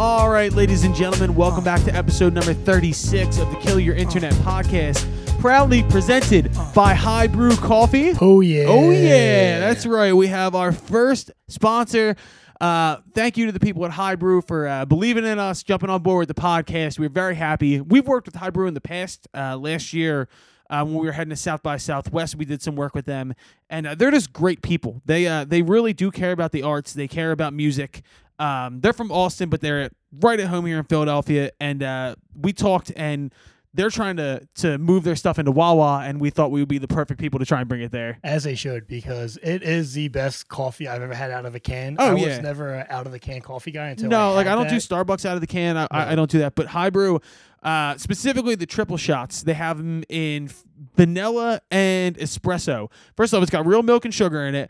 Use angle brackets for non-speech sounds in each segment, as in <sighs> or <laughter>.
All right, ladies and gentlemen, welcome back to episode number 36 of the Kill Your Internet podcast, proudly presented by High Brew Coffee. Oh yeah. Oh, yeah, that's right. We have our first sponsor. Uh, thank you to the people at High Brew for uh, believing in us, jumping on board with the podcast. We're very happy. We've worked with High Brew in the past. Uh, last year, uh, when we were heading to South by Southwest, we did some work with them, and uh, they're just great people. They uh, they really do care about the arts. They care about music. Um, they're from Austin, but they're right at home here in Philadelphia, and uh, we talked and. They're trying to to move their stuff into Wawa, and we thought we would be the perfect people to try and bring it there. As they should, because it is the best coffee I've ever had out of a can. Oh, I yeah. was never an out of the can coffee guy until No, I like I don't do. Starbucks out of the can. I, I, No. I don't do that. But High Brew, uh, specifically the triple shots, they have them in vanilla and espresso. First off, it's got real milk and sugar in it.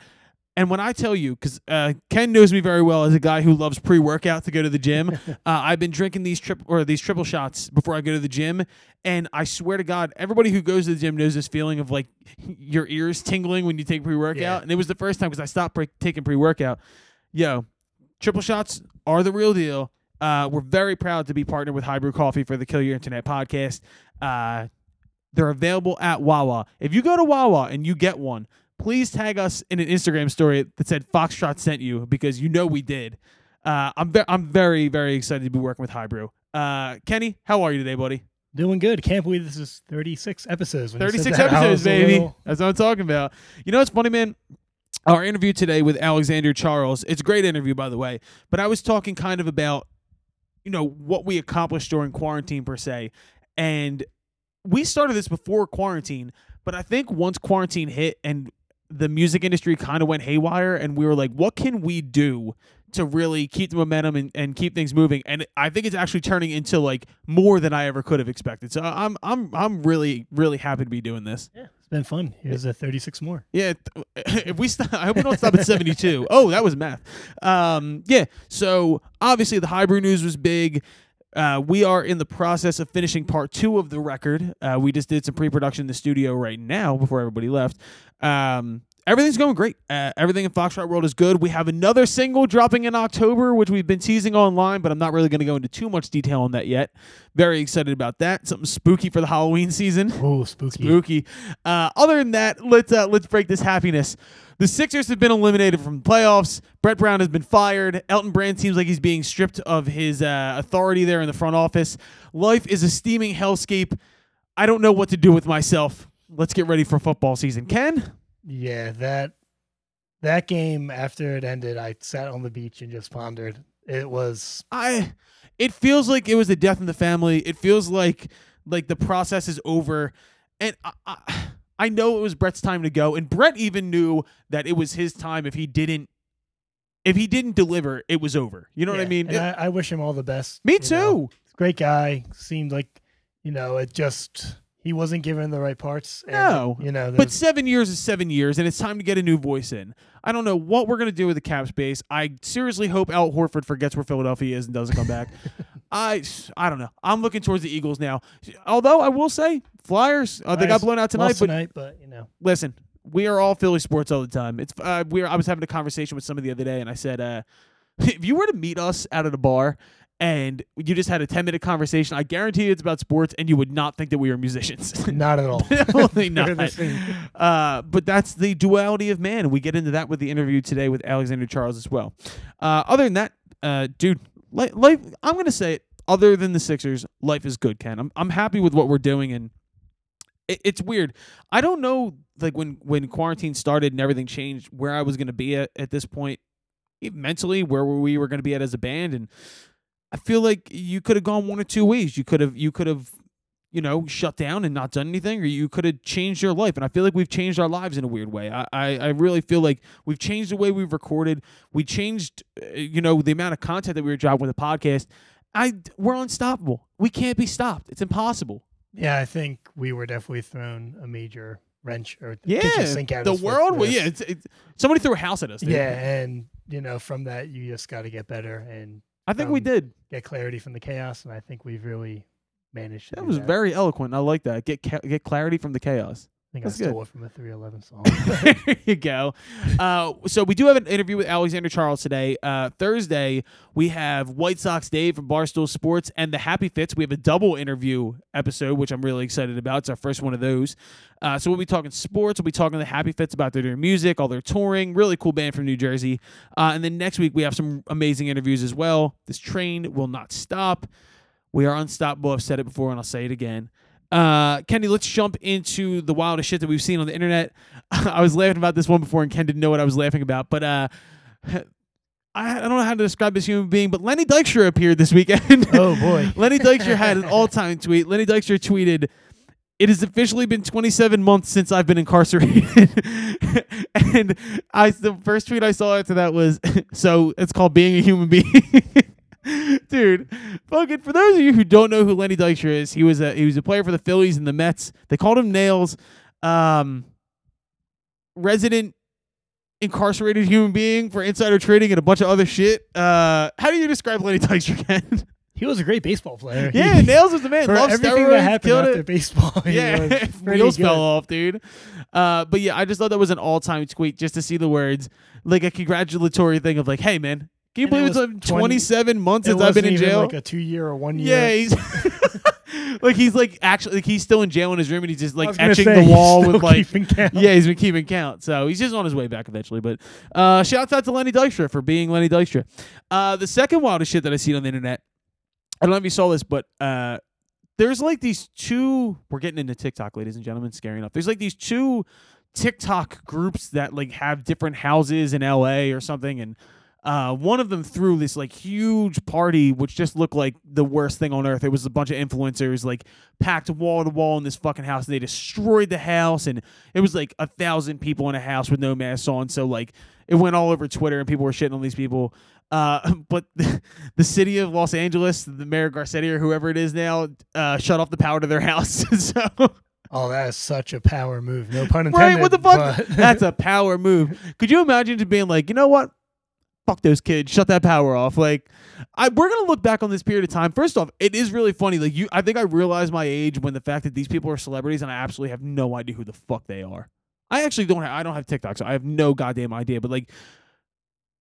And when I tell you, because uh, Ken knows me very well as a guy who loves pre-workout to go to the gym, <laughs> uh, I've been drinking these trip or these triple shots before I go to the gym, and I swear to God, everybody who goes to the gym knows this feeling of like <laughs> your ears tingling when you take pre-workout. Yeah. And it was the first time because I stopped pre- taking pre-workout. Yo, triple shots are the real deal. Uh, we're very proud to be partnered with High Brew Coffee for the Kill Your Internet podcast. Uh, they're available at Wawa. If you go to Wawa and you get one, please tag us in an Instagram story that said Foxtrot sent you because you know we did. Uh, I'm ve- I'm very very excited to be working with High Brew. Uh, Kenny, how are you today, buddy? Doing good. Can't believe this is 36 episodes. When 36 that, <laughs> episodes, baby. little- That's what I'm talking about. You know what's funny, man? Our interview today with Alexander Charles. It's a great interview, by the way. But I was talking kind of about, you know, what we accomplished during quarantine per se, and we started this before quarantine. But I think once quarantine hit and the music industry kind of went haywire, and we were like, what can we do? To really keep the momentum and, and keep things moving, and I think it's actually turning into like more than I ever could have expected. So I'm I'm I'm really really happy to be doing this. Yeah, it's been fun. Here's a 36 more. Yeah, <laughs> if we stop, I hope we don't stop at 72. <laughs> Oh, that was math. Um, yeah. So obviously the brew news was big. Uh, we are in the process of finishing part two of the record. Uh, we just did some pre-production in the studio right now before everybody left. Um, everything's going great. Uh, everything in Foxtrot World is good. We have another single dropping in October, which we've been teasing online, but I'm not really going to go into too much detail on that yet. Very excited about that. Something spooky for the Halloween season. <laughs> Oh, spooky. Spooky. Uh, other than that, let's uh, let's break this happiness. The Sixers have been eliminated from the playoffs. Brett Brown has been fired. Elton Brand seems like he's being stripped of his uh, authority there in the front office. Life is a steaming hellscape. I don't know what to do with myself. Let's get ready for football season. Ken? Yeah, that that game after it ended, I sat on the beach and just pondered. It was I it feels like it was a death in the family. It feels like like the process is over, and I, I, I know it was Brett's time to go, and Brett even knew that it was his time. If he didn't, if he didn't deliver, it was over. You know what I mean? and I, I wish him all the best. Me too. know. Great guy. Seemed like you know it just he wasn't given the right parts. and, No, you know, But seven years is seven years, and it's time to get a new voice in. I don't know what we're gonna do with the cap space. I seriously hope Al Horford forgets where Philadelphia is and doesn't come back. <laughs> I I don't know. I'm looking towards the Eagles now. Although I will say, Flyers uh, they got blown out tonight, but tonight, but you know, listen, we are all Philly sports all the time. It's uh, we are, I was having a conversation with somebody the other day, and I said, uh, <laughs> if you were to meet us out at a bar and you just had a ten minute conversation, I guarantee you it's about sports, and you would not think that we were musicians. <laughs> not at all. Definitely <laughs> not. Uh, but that's the duality of man. We get into that with the interview today with Alexander Charles as well. Uh, other than that, uh, dude, li- life. I'm gonna say it. Other than the Sixers, life is good, Ken. I'm I'm happy with what we're doing, and it, it's weird. I don't know, like when when quarantine started and everything changed, where I was gonna be at at this point, mentally, where we were gonna be at as a band, and I feel like you could have gone one or two ways. You could have you could have you know, shut down and not done anything, or you could have changed your life. And I feel like we've changed our lives in a weird way. I, I, I really feel like we've changed the way we've recorded. We changed, uh, you know, the amount of content that we were dropping with the podcast. I, we're unstoppable. We can't be stopped. It's impossible. Yeah, I think we were definitely thrown a major wrench or Yeah, kitchen sink at the us world. Well, yeah, it's, it's somebody threw a house at us. dude. yeah, and you know, from that, you just got to get better and I think we um, did. get clarity from the chaos, and I think we've really managed. That was very eloquent. I like that. Get ca- get clarity from the chaos. Think That's I good. stole it from a 311 song. <laughs> there you go. Uh, so we do have an interview with Alexander Charles today. Uh, Thursday, we have White Sox Dave from Barstool Sports and the Happy Fits. We have a double interview episode, which I'm really excited about. It's our first one of those. Uh, so we'll be talking sports. We'll be talking to the Happy Fits about their, their music, all their touring. Really cool band from New Jersey. Uh, and then next week, we have some amazing interviews as well. This train will not stop. We are unstoppable. I've said it before, and I'll say it again. Uh, Kenny, let's jump into the wildest shit that we've seen on the internet. <laughs> I was laughing about this one before, and Ken didn't know what I was laughing about. But uh, I, I don't know how to describe this human being, but Lenny Dykstra appeared this weekend. oh boy. <laughs> Lenny Dykstra had an all-time tweet. Lenny Dykstra tweeted, "It has officially been 27 months since I've been incarcerated." <laughs> and I, the first tweet I saw after that was, "So it's called being a human being." <laughs> Dude, fucking for those of you who don't know who Lenny Dykstra is, he was a he was a player for the Phillies and the Mets. They called him Nails. Um, resident incarcerated human being for insider trading and a bunch of other shit. Uh, how do you describe Lenny Dykstra, <laughs> Ken? He was a great baseball player. Yeah, He- Nails was the man. <laughs> Loved everything steroids, that happened after it. baseball. Yeah, wheels good. fell off, dude. Uh, but yeah, I just thought that was an all-time tweet just to see the words, like a congratulatory thing of like, "Hey, man, can you And it believe it's like 20 27 months since I've been in jail?" like a two year or one year. yeah, he's <laughs> like he's like actually like he's still in jail in his room and he's just like etching say, the wall with like yeah, he's been keeping count. So he's just on his way back eventually. But uh, shouts out to Lenny Dykstra for being Lenny Dykstra. Uh, the second wildest shit that I seen on the internet, I don't know if you saw this, but uh, there's like these two. We're getting into TikTok, ladies and gentlemen. Scary enough. There's like these two TikTok groups that like have different houses in LA or something, and uh, one of them threw this like huge party, which just looked like the worst thing on earth. It was a bunch of influencers like packed wall to wall in this fucking house, and they destroyed the house, and it was like a thousand people in a house with no masks on. So like it went all over Twitter, and people were shitting on these people. Uh, <laughs> but <laughs> the, city of Los Angeles, the mayor Garcetti or whoever it is now, uh, shut off the power to their <laughs> house. so Oh, that is such a power move. No pun intended. right, what the fuck? That's a power move. Could you imagine just being like, you know what? Fuck those kids. Shut that power off. Like, I we're gonna look back on this period of time. First off, it is really funny. Like you, I think I realized my age when the fact that these people are celebrities and I absolutely have no idea who the fuck they are. I actually don't. Have, I don't have TikTok, so I have no goddamn idea. But like,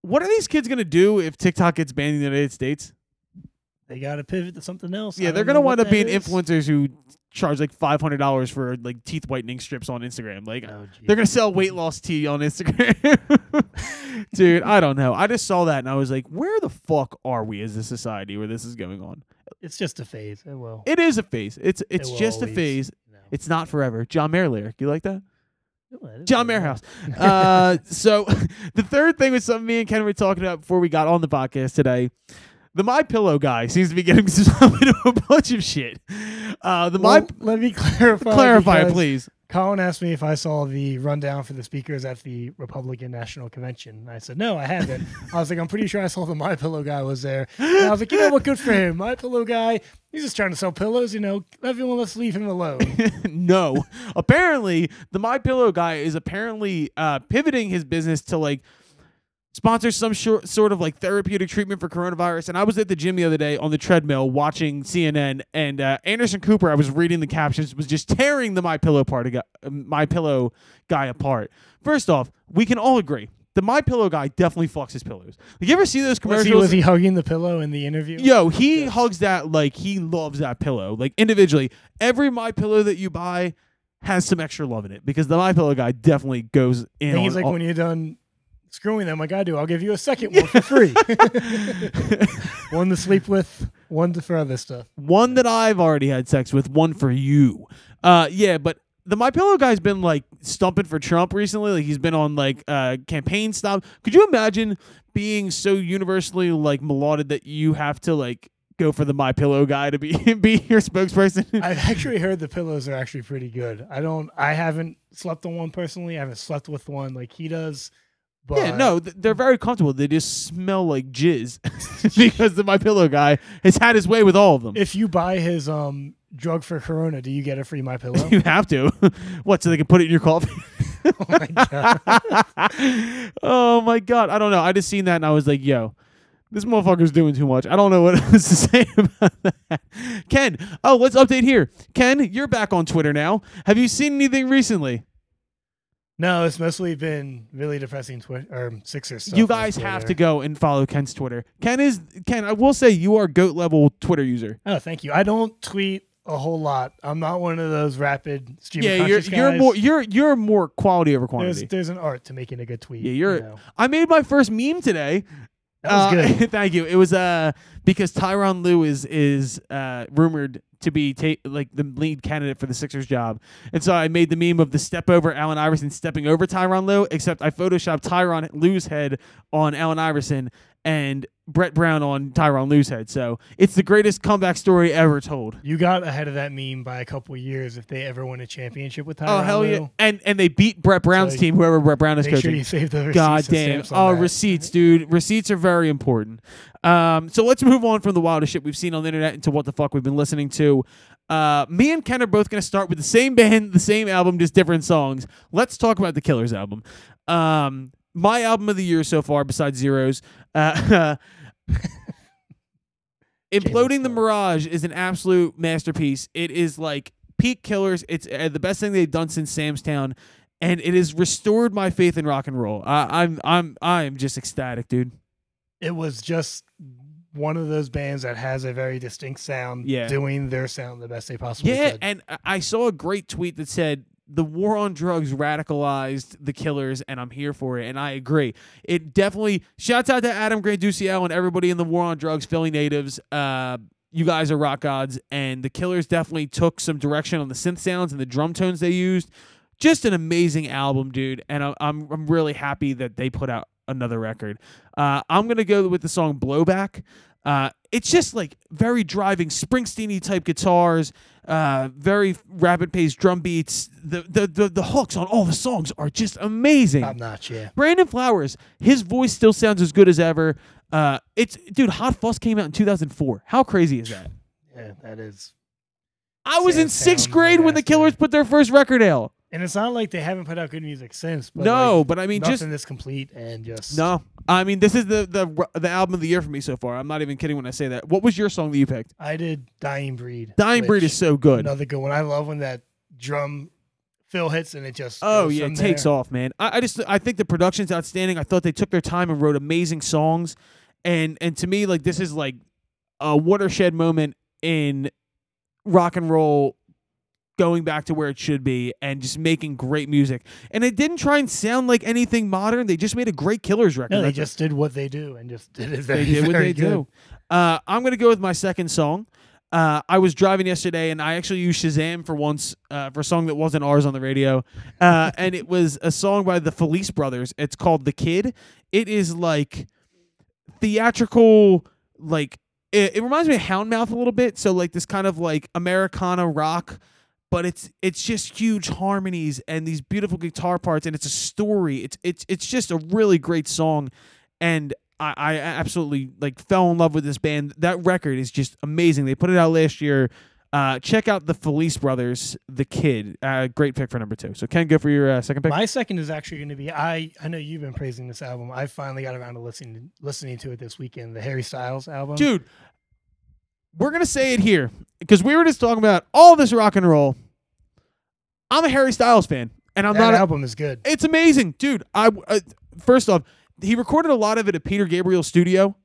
what are these kids gonna do if TikTok gets banned in the United States? they got to pivot to something else. Yeah, they're gonna wind up being is. influencers who charge like five hundred dollars for like teeth whitening strips on Instagram. Like, Oh, they're gonna sell weight loss tea on Instagram. <laughs> Dude, I don't know. I just saw that and I was like, where the fuck are we as a society where this is going on? It's just a phase. It will. It is a phase. It's it's will just a phase. know. It's not forever. John Mayer lyric. You like that? Oh, John pretty Mayer house. <laughs> Uh, so <laughs> the third thing was something me and Ken were talking about before we got on the podcast today. The My Pillow guy seems to be getting <laughs> himself into a bunch of shit. Uh, the Well, My let me <laughs> clarify. clarify, please. Colin asked me if I saw the rundown for the speakers at the Republican National Convention. And I said, no, I haven't. I was like, I'm pretty sure I saw the My Pillow guy was there. And I was like, you know what? Good for him. My Pillow guy, he's just trying to sell pillows. You know, everyone, let's leave him alone. <laughs> no. Apparently, the My Pillow guy is apparently uh, pivoting his business to like sponsor some short, sort of like therapeutic treatment for coronavirus. And I was at the gym the other day on the treadmill watching CNN, and uh, Anderson Cooper. I was reading the captions, was just tearing the My Pillow part, uh, My Pillow guy apart. First off, we can all agree. The My Pillow guy definitely fucks his pillows. Like, you ever see those Was commercials? he, was he hugging the pillow in the interview? Yo, he Yes. hugs that like he loves that pillow. Like individually, every my pillow that you buy has some extra love in it because the my pillow guy definitely goes in. he's like, all- when you're done screwing them like I do, I'll give you a second one for free. <laughs> one to sleep with, one to for other stuff. one that I've already had sex with, one for you. Uh, yeah, but the my pillow guy's been like stumping for Trump recently. Like he's been on like uh campaign stop. Could you imagine being so universally like lauded that you have to like go for the my pillow guy to be <laughs> be your spokesperson? <laughs> I've actually heard the pillows are actually pretty good. I don't. I haven't slept on one personally. I haven't slept with one like he does. But yeah, no, th- they're very comfortable. They just smell like jizz <laughs> because the My Pillow guy has had his way with all of them. If you buy his um drug for Corona, do you get a free My Pillow? <laughs> you have to. <laughs> what? So they can put it in your coffee? oh my god! oh my god! I don't know. I just seen that and I was like, yo, This motherfucker's doing too much. I don't know what else to say about that. Ken, oh, let's update here. Ken, you're back on Twitter now. Have you seen anything recently? No, it's mostly been really depressing Twitter or Sixers stuff. you guys have to go and follow Ken's Twitter. Ken is Ken. I will say you are goat level Twitter user. Oh, thank you. I don't tweet a whole lot. I'm not one of those rapid stream yeah, you're you're guys. more you're you're more quality over There's quantity. there's an art to making a good tweet. Yeah, you're- you know. I made my first meme today. that was Uh, good. <laughs> thank you. It was uh because Tyronn Lue is is uh rumored to be ta- like the lead candidate for the Sixers job, and so I made the meme of the step over Allen Iverson stepping over Tyronn Lue, except I photoshopped Tyronn Lue's head on Allen Iverson and Brett Brown on Tyronn Lue's head. So it's the greatest comeback story ever told. You got ahead of that meme by a couple of years if they ever win a championship with Tyronn oh hell yeah! And and they beat Brett Brown's So team, whoever Brett Brown is Make coaching. sure you save the receipts God damn. Oh, that. receipts, dude. Receipts are very important. Um, so let's move on from the wildest shit we've seen on the internet into what the fuck we've been listening to. Uh, me and Ken are both going to start with the same band, the same album, just different songs. Let's talk about the Killers album. Um, my album of the year so far, besides Zeros, uh, <laughs> <laughs> Imploding the Mirage is an absolute masterpiece. It is like peak Killers. It's uh, the best thing they've done since Sam's Town, and it has restored my faith in rock and roll. I, I'm I'm I'm just ecstatic, dude. It was just one of those bands that has a very distinct sound, Yeah. doing their sound the best they possibly Yeah, could. and I- I saw a great tweet that said the war on drugs radicalized the killers, and I'm here for it. And I agree. It definitely shouts out to Adam Granduciel and everybody in the war on drugs, Philly natives. Uh, you guys are rock gods, and the killers definitely took some direction on the synth sounds and the drum tones they used. Just an amazing album, dude, and I- I'm I'm really happy that they put out another record. Uh, I'm gonna go with the song "Blowback." Uh, it's just like very driving Springsteen type guitars, uh, very rapid paced drum beats. The, the the the hooks on all the songs are just amazing. Top notch, yeah. Brandon Flowers, his voice still sounds as good as ever. Uh, it's dude, Hot Fuss came out in 2004. How crazy is that? Yeah, that is. I was in sixth grade when the Killers put their first record out. And it's not like they haven't put out good music since. But no, like, but I mean, nothing just this complete and just no. I mean, this is the the the album of the year for me so far. I'm not even kidding when I say that. What was your song that you picked? I did Dying Breed. Dying Breed is so good. Another good one. I love when that drum fill hits and it just Oh yeah, it takes there. off, man. I, I just I think the production's outstanding. I thought they took their time and wrote amazing songs, and and to me like this is like a watershed moment in rock and roll going back to where it should be and just making great music. And it didn't try and sound like anything modern. They just made a great Killers record. No, they just did what they do and just did it they did what very they good. do. Uh, I'm gonna go with my second song. Uh, I was driving yesterday and I actually used Shazam for once uh, for a song that wasn't ours on the radio, uh, and it was a song by the Felice Brothers. It's called "The Kid." It is like theatrical, like it, it reminds me of Houndmouth a little bit. So like this kind of like Americana rock, but it's it's just huge harmonies and these beautiful guitar parts, and it's a story. It's it's it's just a really great song, and I, I absolutely like fell in love with this band. That record is just amazing. They put it out last year. Uh, check out the Felice Brothers, The Kid. Uh, great pick for number two. So Ken, go for your uh, second pick. My second is actually going to be I. I know you've been praising this album. I finally got around to listening listening to it this weekend. The Harry Styles album. dude we're gonna say it here because we were just talking about all this rock and roll i'm a harry styles fan and i'm that not a- album is good. it's amazing dude i uh, first off he recorded a lot of it at peter gabriel's studio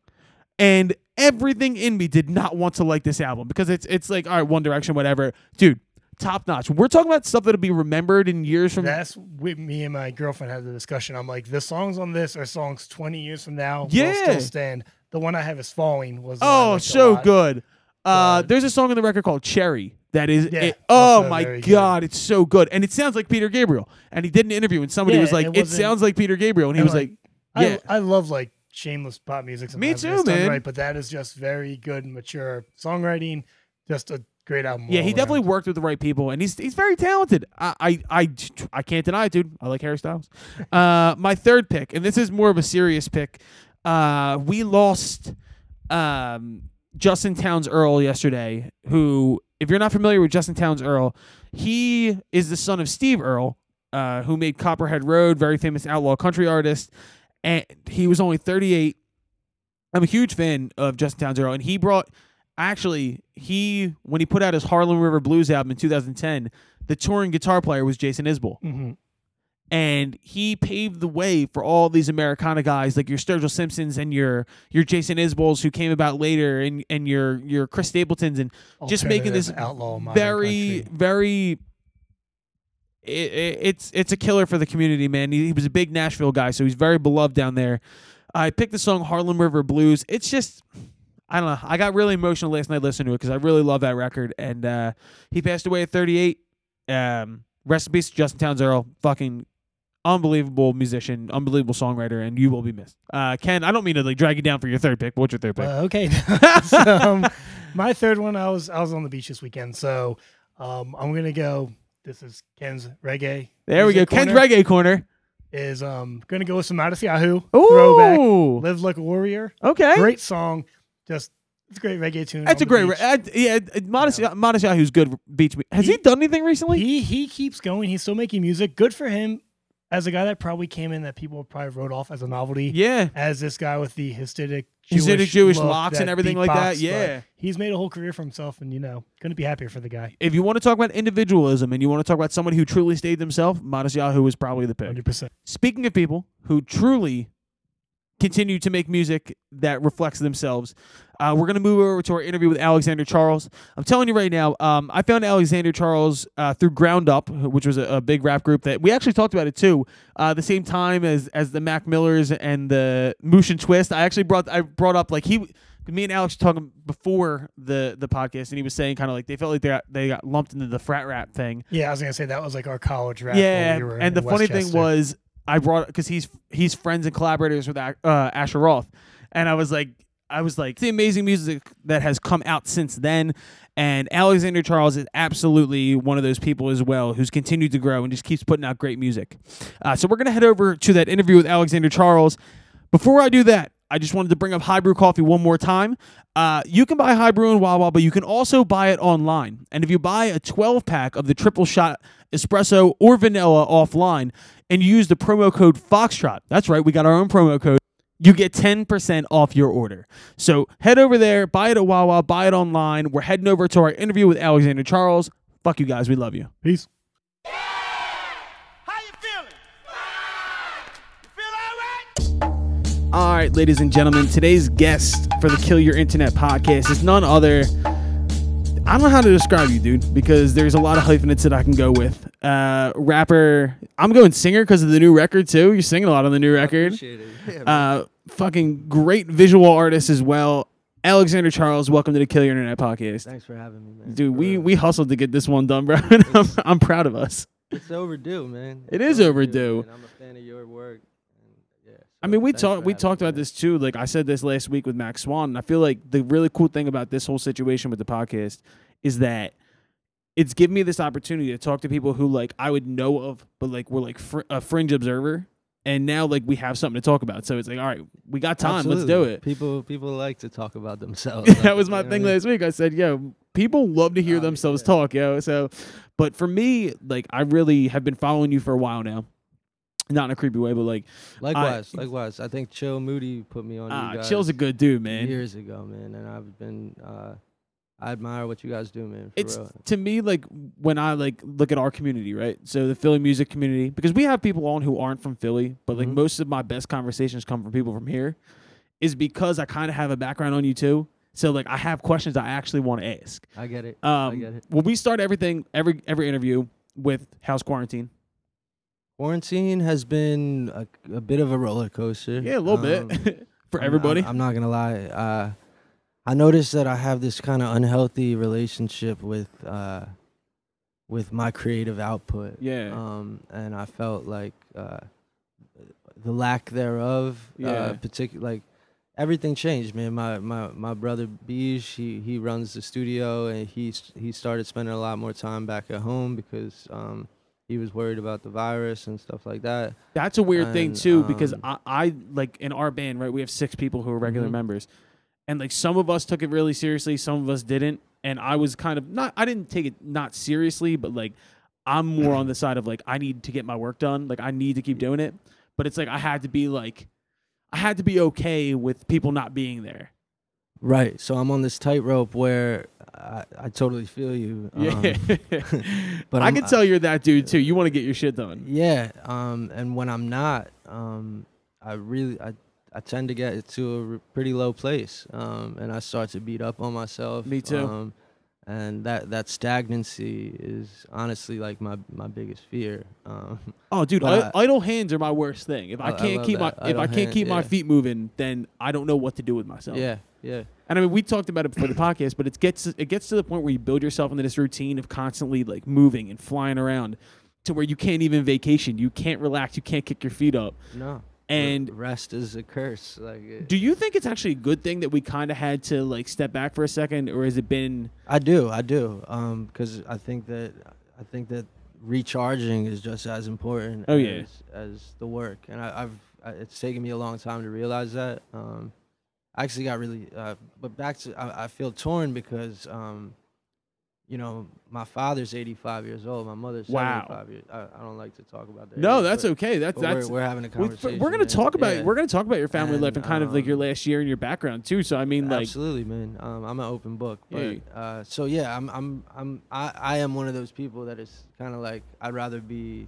and everything in me did not want to like this album because it's it's like all right one direction whatever dude top notch we're talking about stuff that'll be remembered in years from That's with me and my girlfriend had the discussion. I'm like, the songs on this are songs 20 years from now. will Yeah. still stand. The one I have is Falling. Was the one I oh so good uh, there's a song on the record called Cherry that is, Yeah, it- oh also my very good. god, it's so good, and it sounds like Peter Gabriel. And he did an interview, and somebody Yeah, was like, it "It, wasn't- sounds like Peter Gabriel," and he and, was like, "Yeah, I, I love like shameless pop music. Me sometimes too, when it's done man. Right, but that is just very good, mature songwriting. Just a great album. yeah." all He definitely worked with the right people, and he's he's very talented. I I I, I can't deny it, dude. I like Harry Styles. <laughs> uh, my third pick, and this is more of a serious pick. Uh, we lost um Justin Townes Earle yesterday. Who, if you're not familiar with Justin Townes Earle, he is the son of Steve Earle, uh, who made Copperhead Road, very famous outlaw country artist, and he was only 38 I'm a huge fan of Justin Townes Earle, and he brought actually he when he put out his Harlem River Blues album in 2010, the touring guitar player was Jason Isbell, hmm and he paved the way for all these Americana guys like your Sturgill Simpsons and your your Jason Isbells who came about later, and and your your Chris Stapletons and just making this outlaw very country. very it, it, it's it's a killer for the community man. He, he was a big nashville guy so he's very beloved down there. I picked the song harlem river blues. It's just i don't know. I got really emotional last night listening to it because i really love that record and uh he passed away at 38 um rest in peace justin townes earle. Fucking unbelievable musician unbelievable songwriter and you will be missed uh ken i don't mean to like drag you down for your third pick but what's your third pick Uh, okay. <laughs> <laughs> so, um, my third one, I was I was on the beach this weekend, so um, I'm gonna go. This is Ken's reggae. there we go music ken's reggae corner Is um gonna go with some Matisyahu throwback. Live like a warrior. okay Great song. Just it's a great reggae tune. That's a great. Re- uh, yeah, uh, Modest, Yeah. Matisyahu's good beach. Has he, He- done anything recently? He he keeps going. He's still making music. Good for him. As a guy that probably came in that people probably wrote off as a novelty. yeah, As this guy with the Hasidic Jewish, Hasidic Jewish locks and everything like that. Yeah. he's made a whole career for himself, and you know, couldn't be happier for the guy. If you want to talk about individualism and you want to talk about someone who truly stayed themselves, Matisyahu is probably the pick. Hundred percent. Speaking of people who truly continue to make music that reflects themselves, uh, we're going to move over to our interview with Alexander Charles. I'm telling you right now, um, I found Alexander Charles uh, through Ground Up, which was a, a big rap group that we actually talked about it too. Uh, the same time as as the Mac Millers and the Moosh and Twist. I actually brought I brought up like he. Me and Alex were talking before the the podcast, and he was saying kind of like they felt like they got, they got lumped into the frat rap thing, Yeah, I was gonna say that was like our college rap. when yeah, we were and the funny thing was, I brought because he's he's friends and collaborators with uh, Asher Roth, and I was like, I was like, the amazing music that has come out since then, and Alexander Charles is absolutely one of those people as well who's continued to grow and just keeps putting out great music. Uh, so we're gonna head over to that interview with Alexander Charles. Before I do that, I just wanted to bring up High Brew Coffee one more time. Uh, you can buy High Brew in Wawa, but you can also buy it online. And if you buy a 12 pack of the triple shot espresso or vanilla offline and you use the promo code Foxtrot, that's right, we got our own promo code, you get 10% off your order. So head over there, buy it at Wawa, buy it online. We're heading over to our interview with Alexander Charles. Fuck you guys, we love you. peace. How you feeling? Feel all right? All right, ladies and gentlemen, today's guest for the Kill Your Internet podcast is none other. I don't know how to describe you, dude, because there's a lot of hyphenates that I can go with. Uh, rapper, I'm going singer because of the new record too. You're singing a lot on the new record. Appreciate it. Yeah. Uh, fucking great visual artist as well. Alexander Charles, welcome to the Kill Your Internet podcast, Thanks for having me, man. dude. We we hustled to get this one done, bro. <laughs> I'm, I'm proud of us. it's overdue, man. It It's is overdue. man. I'm a fan of your work. I mean, we talked we talked about this too. Like I said this last week with Max Swan, and I feel like the really cool thing about this whole situation with the podcast is that it's given me this opportunity to talk to people who like I would know of, but like we're like fr- a fringe observer, and now like we have something to talk about. So it's like, all right, we got time, let's do it. People people like to talk about themselves. <laughs> that was my thing what I mean? last week. I said, yo, people love to hear Oh, themselves yeah. talk, yo. So, but for me, like I really have been following you for a while now. Not in a creepy way, but like, Likewise, likewise. I think Chill Moody put me on ah, you guys Chill's a good dude, man. years ago, man, and I've been. Uh, I admire what you guys do, man. For it's real. to me like when I like look at our community, right? So the Philly music community, because we have people on who aren't from Philly, but like Mhm. most of my best conversations come from people from here, is because I kind of have a background on you too. So like I have questions I actually want to ask. I get it. I Um, get it. well, we start everything every every interview with house quarantine. Quarantine has been a, a bit of a roller coaster. Yeah, a little Um, bit <laughs> for I'm- everybody. I'm, I'm not gonna lie. Uh, I noticed that I have this kind of unhealthy relationship with uh, with my creative output. yeah, Um, and I felt like uh, the lack thereof. Yeah. Uh, particular like everything changed, man. My my my brother Beej, he he runs the studio, and he he started spending a lot more time back at home because um, he was worried about the virus and stuff like that. That's a weird thing and, too because um, I, I like in our band, right? We have six people who are regular Mhm. members, and like some of us took it really seriously, some of us didn't, and I was kind of not. I didn't take it not seriously, but like I'm more on the side of like I need to get my work done, like I need to keep doing it, but it's like I had to be like. I had to be okay with people not being there. Right. So I'm on this tightrope where I, I totally feel you. Yeah, um, <laughs> but I I'm- can tell you're that dude too. You want to get your shit done. Yeah, um, and when I'm not, um, I really I, I tend to get to a r- pretty low place, um, and I start to beat up on myself. Me too. Um, and that that stagnancy is honestly like my my biggest fear. Um, Oh, dude, I, idle hands are my worst thing. If I, I- I can't keep my that. if I can't hand, keep my feet moving, then I don't know what to do with myself. yeah, yeah, And I mean, we talked about it before the podcast, but it gets it gets to the point where you build yourself into this routine of constantly like moving and flying around, to where you can't even vacation, you can't relax, you can't kick your feet up. no. And rest is a curse. Like it, do you think it's actually a good thing that we kind of had to like step back for a second, or has it been? I do, I do, um, because I think that I think that recharging is just as important. Oh, as, yeah. as the work, and I, I've I, it's taken me a long time to realize that. Um, I actually got really, uh, but back to I, I feel torn because, um, you know, my father's 85 years old, my mother's Wow. 75 years. I, I don't like to talk about that. No, age, that's but- okay. That's but that's. we're, we're having a conversation. we're gonna talk about Yeah. we're gonna talk about your family life and And, kind of like your um, last year and your background too. So I mean, like, Absolutely, man. Um, I'm an open book. But Yeah. uh, so yeah, I'm I'm I'm I, I am one of those people that is kind of like I'd rather be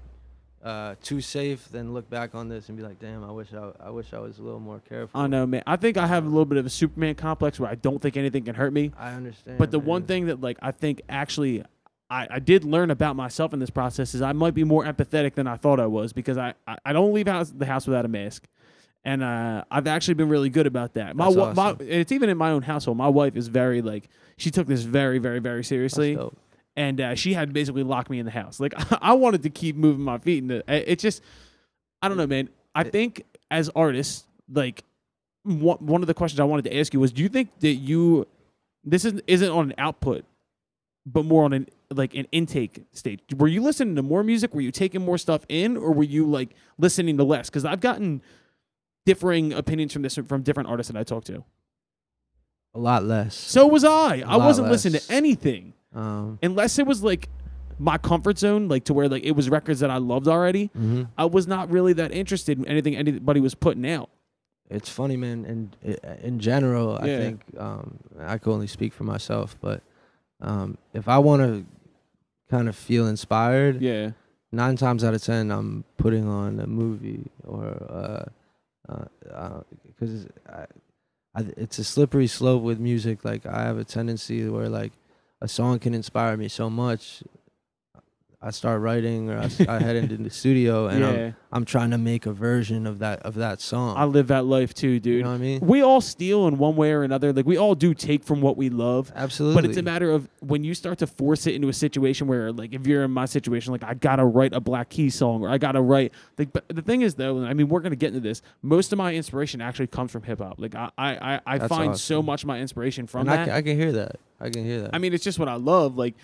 uh, too safe then look back on this and be like, damn, I wish I I wish I was a little more careful. I know, man. I think I have a little bit of a Superman complex where I don't think anything can hurt me. I understand. But the one thing that like I think actually I, I did learn about myself in this process is I might be more empathetic than I thought I was because I, I, I don't leave house, the house without a mask. And uh, I've actually been really good about that. My, That's wa- my it's even in my own household. My wife is very like she took this very very very seriously. And uh, she had basically locked me in the house. Like <laughs> I wanted to keep moving my feet, and it, it just I don't know, man. I think as artists, like one of the questions I wanted to ask you was, do you think that you this isn't isn't on an output, but more on an like an intake stage? Were you listening to more music? Were you taking more stuff in, or were you like listening to less? Because I've gotten differing opinions from this from different artists that I talked to. a lot less. So was I. I wasn't listening to anything um, unless it was like my comfort zone, like to where like it was records that I loved already. mhm. I was not really that interested in anything anybody was putting out. it's funny, man. And i- in general, I Yeah. think um, I can only speak for myself, but um, if I want to kind of feel inspired, Yeah. nine times out of ten, I'm putting on a movie or uh, uh, because I, I, it's a slippery slope with music. Like I have a tendency where like a song can inspire me so much. I start writing or I head into the studio <laughs> and yeah. I'm, I'm trying to make a version of that of that song. I live that life too, dude. you know what I mean? we all steal in one way or another. Like we all do take from what we love. Absolutely. But it's a matter of when you start to force it into a situation where, like, if you're in my situation, like, I gotta write a Black Key song or I gotta write. Like, but the thing is, though, I mean, we're gonna get into this. Most of my inspiration actually comes from hip hop. Like, I, I, I, I That's find so awesome. much of my inspiration from and I that. can, I can hear that. I can hear that. I mean, it's just what I love. Like,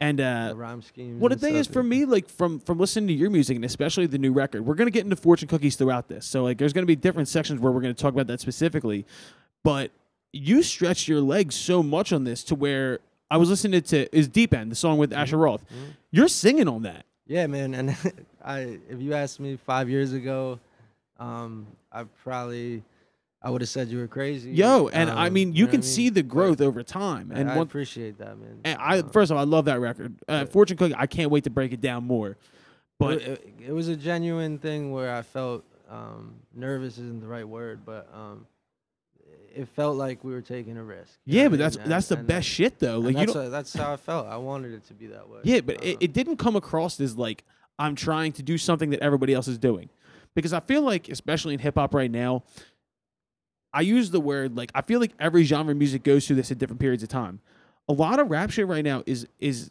and uh, the rhyme schemes. Well, the thing is, for me, like from from listening to your music and especially the new record, we're gonna get into fortune cookies throughout this. So like, there's gonna be different sections where we're gonna talk about that specifically. But you stretched your legs so much on this to where I was listening to is Deep End, the song with Asher Roth. Mhm. You're singing on that. Yeah, man. And <laughs> I, if you asked me five years ago, um, I probably, I would have said you were crazy. Yo, and I Um, mean, you know can I see the growth over time. I, And I one, appreciate that, man. and I Um, first of all, I love that record. Uh. Fortune cookie, I can't wait to break it down more. But it, it, it was a genuine thing where I felt um, nervous isn't the right word, but um, it felt like we were taking a risk. yeah, but that's? And- that's the best shit though. Like you that's, how- that's how I felt. I wanted it to be that way. Yeah, but it, Um, it didn't come across as like I'm trying to do something that everybody else is doing. Because I feel like, especially in hip hop right now, I use the word like I feel like every genre of music goes through this at different periods of time. A lot of rap shit right now is is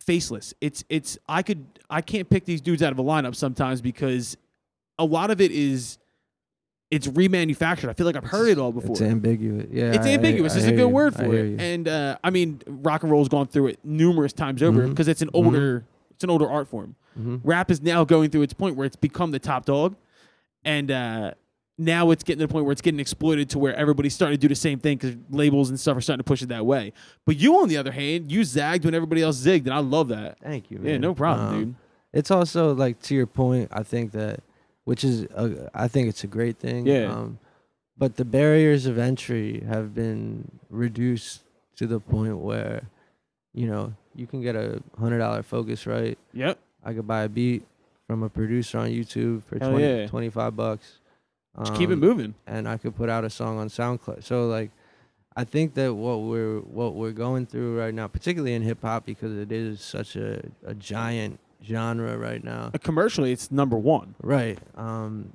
faceless. It's it's I could I can't pick these dudes out of a lineup sometimes because a lot of it is it's remanufactured. I feel like I've heard it all before. It's ambiguous. Yeah, It's I- ambiguous. I is a good you. word for it. And uh, I mean, rock and roll's gone through it numerous times over because it's an older, it's an older art form. Mhm. Rap is now going through its point where it's become the top dog, and uh, now it's getting to the point where it's getting exploited to where everybody's starting to do the same thing because labels and stuff are starting to push it that way. But you, on the other hand, you zagged when everybody else zigged, and I love that. Thank you. Man. Yeah, no problem, Um, dude. It's also like to your point. I think that, which is, a, I think it's a great thing. Yeah. Um, but the barriers of entry have been reduced to the point where, you know, you can get a hundred dollar Focusrite. Yep. I could buy a beat from a producer on YouTube for Hell 20, yeah. 25 bucks. Just keep it Um, moving. and I could put out a song on SoundCloud. So like, I think that what we're what we're going through right now, particularly in hip hop, because it is such a, a giant genre right now. Uh, Commercially, it's number one. Right. Um,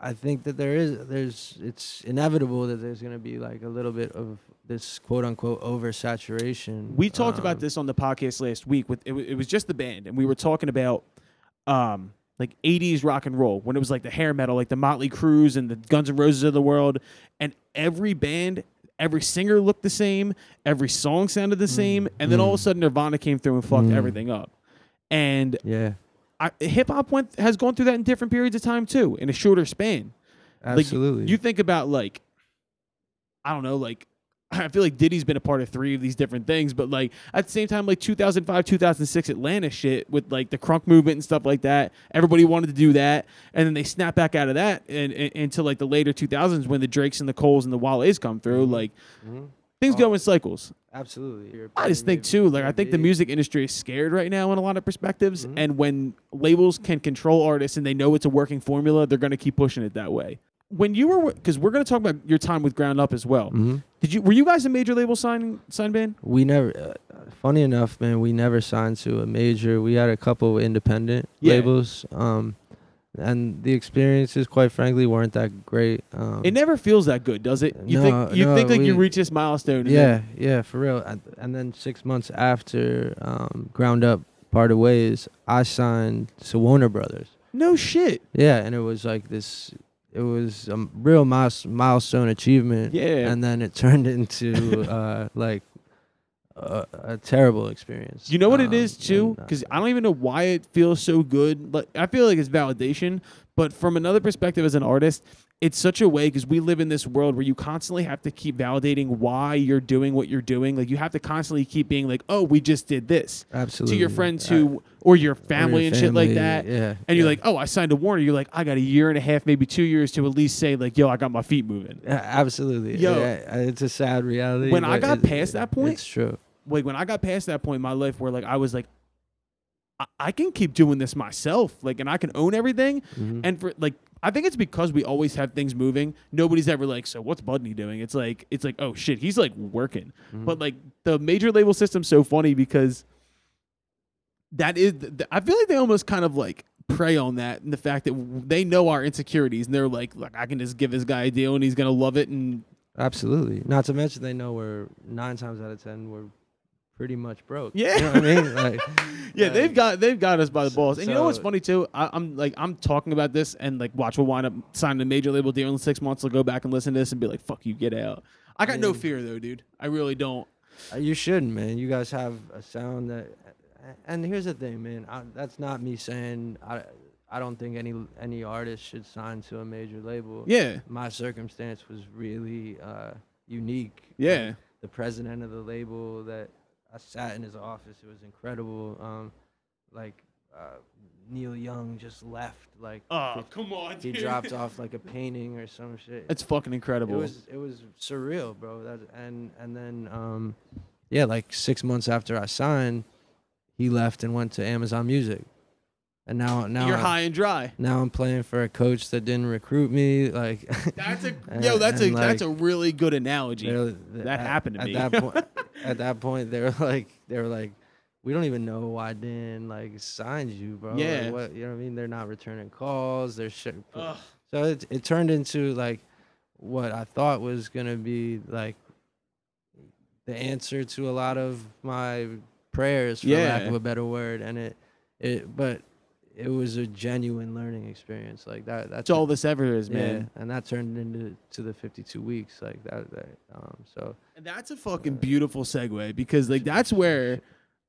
I- think that there is there's it's inevitable that there's gonna be like a little bit of this quote unquote oversaturation. We talked about Um, this on the podcast last week. With it, wa- it was just the band, and we were talking about um like 80s rock and roll when it was like the hair metal, like the Motley Crues and the Guns N' Roses of the world, and every band. Every singer looked the same. Every song sounded the same, and then all of a mm. sudden Nirvana came through and fucked Mm. everything up. And Yeah, hip hop went has gone through that in different periods of time too, in a shorter span. absolutely. You think about like, I don't know, like <clears throat> I feel like Diddy's been a part of three of these different things, but like at the same time, like 2005, 2006 Atlanta shit with like the crunk movement and stuff like that. Everybody wanted to do that, and then they snap back out of that and, and until like the later 2000s when the Drakes and the Coles and the Wale's come through. Mhm. Like Mhm. things Oh. go in cycles. Absolutely. You're I just think too, like I think the music industry is scared right now in a lot of perspectives, Mhm. and when labels can control artists and they know it's a working formula, they're going to keep pushing it that way. When you were, because we're going to talk about your time with Ground Up as well. Mhm. Did you were you guys a major label sign sign band? We never. Uh, funny enough, man, we never signed to a major. We had a couple of independent Yeah. labels, um, and the experiences, quite frankly, weren't that great. Um, It never feels that good, does it? You No, think you no, think like you reach this milestone. yeah, yeah, for real. And, and then six months after um, Ground Up parted ways, I signed to Warner Brothers. no shit. Yeah, and it was like this. It was a real miles- milestone achievement. Yeah. and then it <laughs> turned into uh, like a, a terrible experience. You know what it Um, is too, and, uh, because I don't even know why it feels so good. Like I feel like it's validation, but from another perspective, as an artist, it's such a way because we live in this world where you constantly have to keep validating why you're doing what you're doing. Like you have to constantly keep being like, "Oh, we just did this." absolutely To your friends Uh, who, or your or your family and shit like that, Yeah, and you're yeah. like, "Oh, I signed a Warner." You're like, "I got a year and a half, maybe two years to at least say like, yo, I got my feet moving." Yeah, absolutely. Yo. Yeah, it's a sad reality. When I got it- past that point- it's true. like when I got past that point in my life where like I was like, I, I can keep doing this myself, like, and I can own everything. Mhm. And for like, I think it's because we always have things moving. Nobody's ever like, so what's Budney doing? It's like, it's like, oh shit, he's like working. Mhm. But like the major label system's so funny because that is, I feel like they almost kind of like prey on that and the fact that they know our insecurities and they're like, look, I can just give this guy a deal and he's gonna love it and Absolutely. Not to mention they know we're nine times out of ten we're pretty much broke. Yeah. You know what I mean? Like <laughs> Yeah, like, they've got they've got us by the balls. And you know what's funny too? I, I'm like I'm talking about this and like watch we'll wind up signing a major label deal in six months. I'll go back and listen to this and be like, "Fuck you, get out." I got no fear though, dude. I really don't. Uh, You shouldn't, man. You guys have a sound that, and here's the thing, man. I, that's not me saying I, I don't think any any artist should sign to a major label. Yeah, My circumstance was really uh, unique. yeah, Like, the president of the label that I sat in his office. It was incredible. Um, like uh, Neil Young just left. Like Oh, he- come on, he dude. dropped off like a <laughs> painting or some shit. It's fucking it incredible. was it was surreal, bro. That and and then um, yeah, like six months after I signed, he left and went to Amazon Music, and now now You're I'm, high and dry. now I'm playing for a coach that didn't recruit me. Like That's a And- <laughs> yo. That's a and, that's a really good analogy. they're- That at- happened to at me. That point, <laughs> at that point, they were like, they were like, we don't even know why Dan like signed you, bro. Like, Yeah. what you know what I mean? They're not returning calls. They're shit. Ugh. So it it turned into like what I thought was gonna be like the answer to a lot of my prayers, for lack of a better word, and it it but it was a genuine learning experience like that. That's all this ever is, yeah, man. and that turned into to the 52 weeks like that. that um, so And that's a fucking beautiful segue because like that's where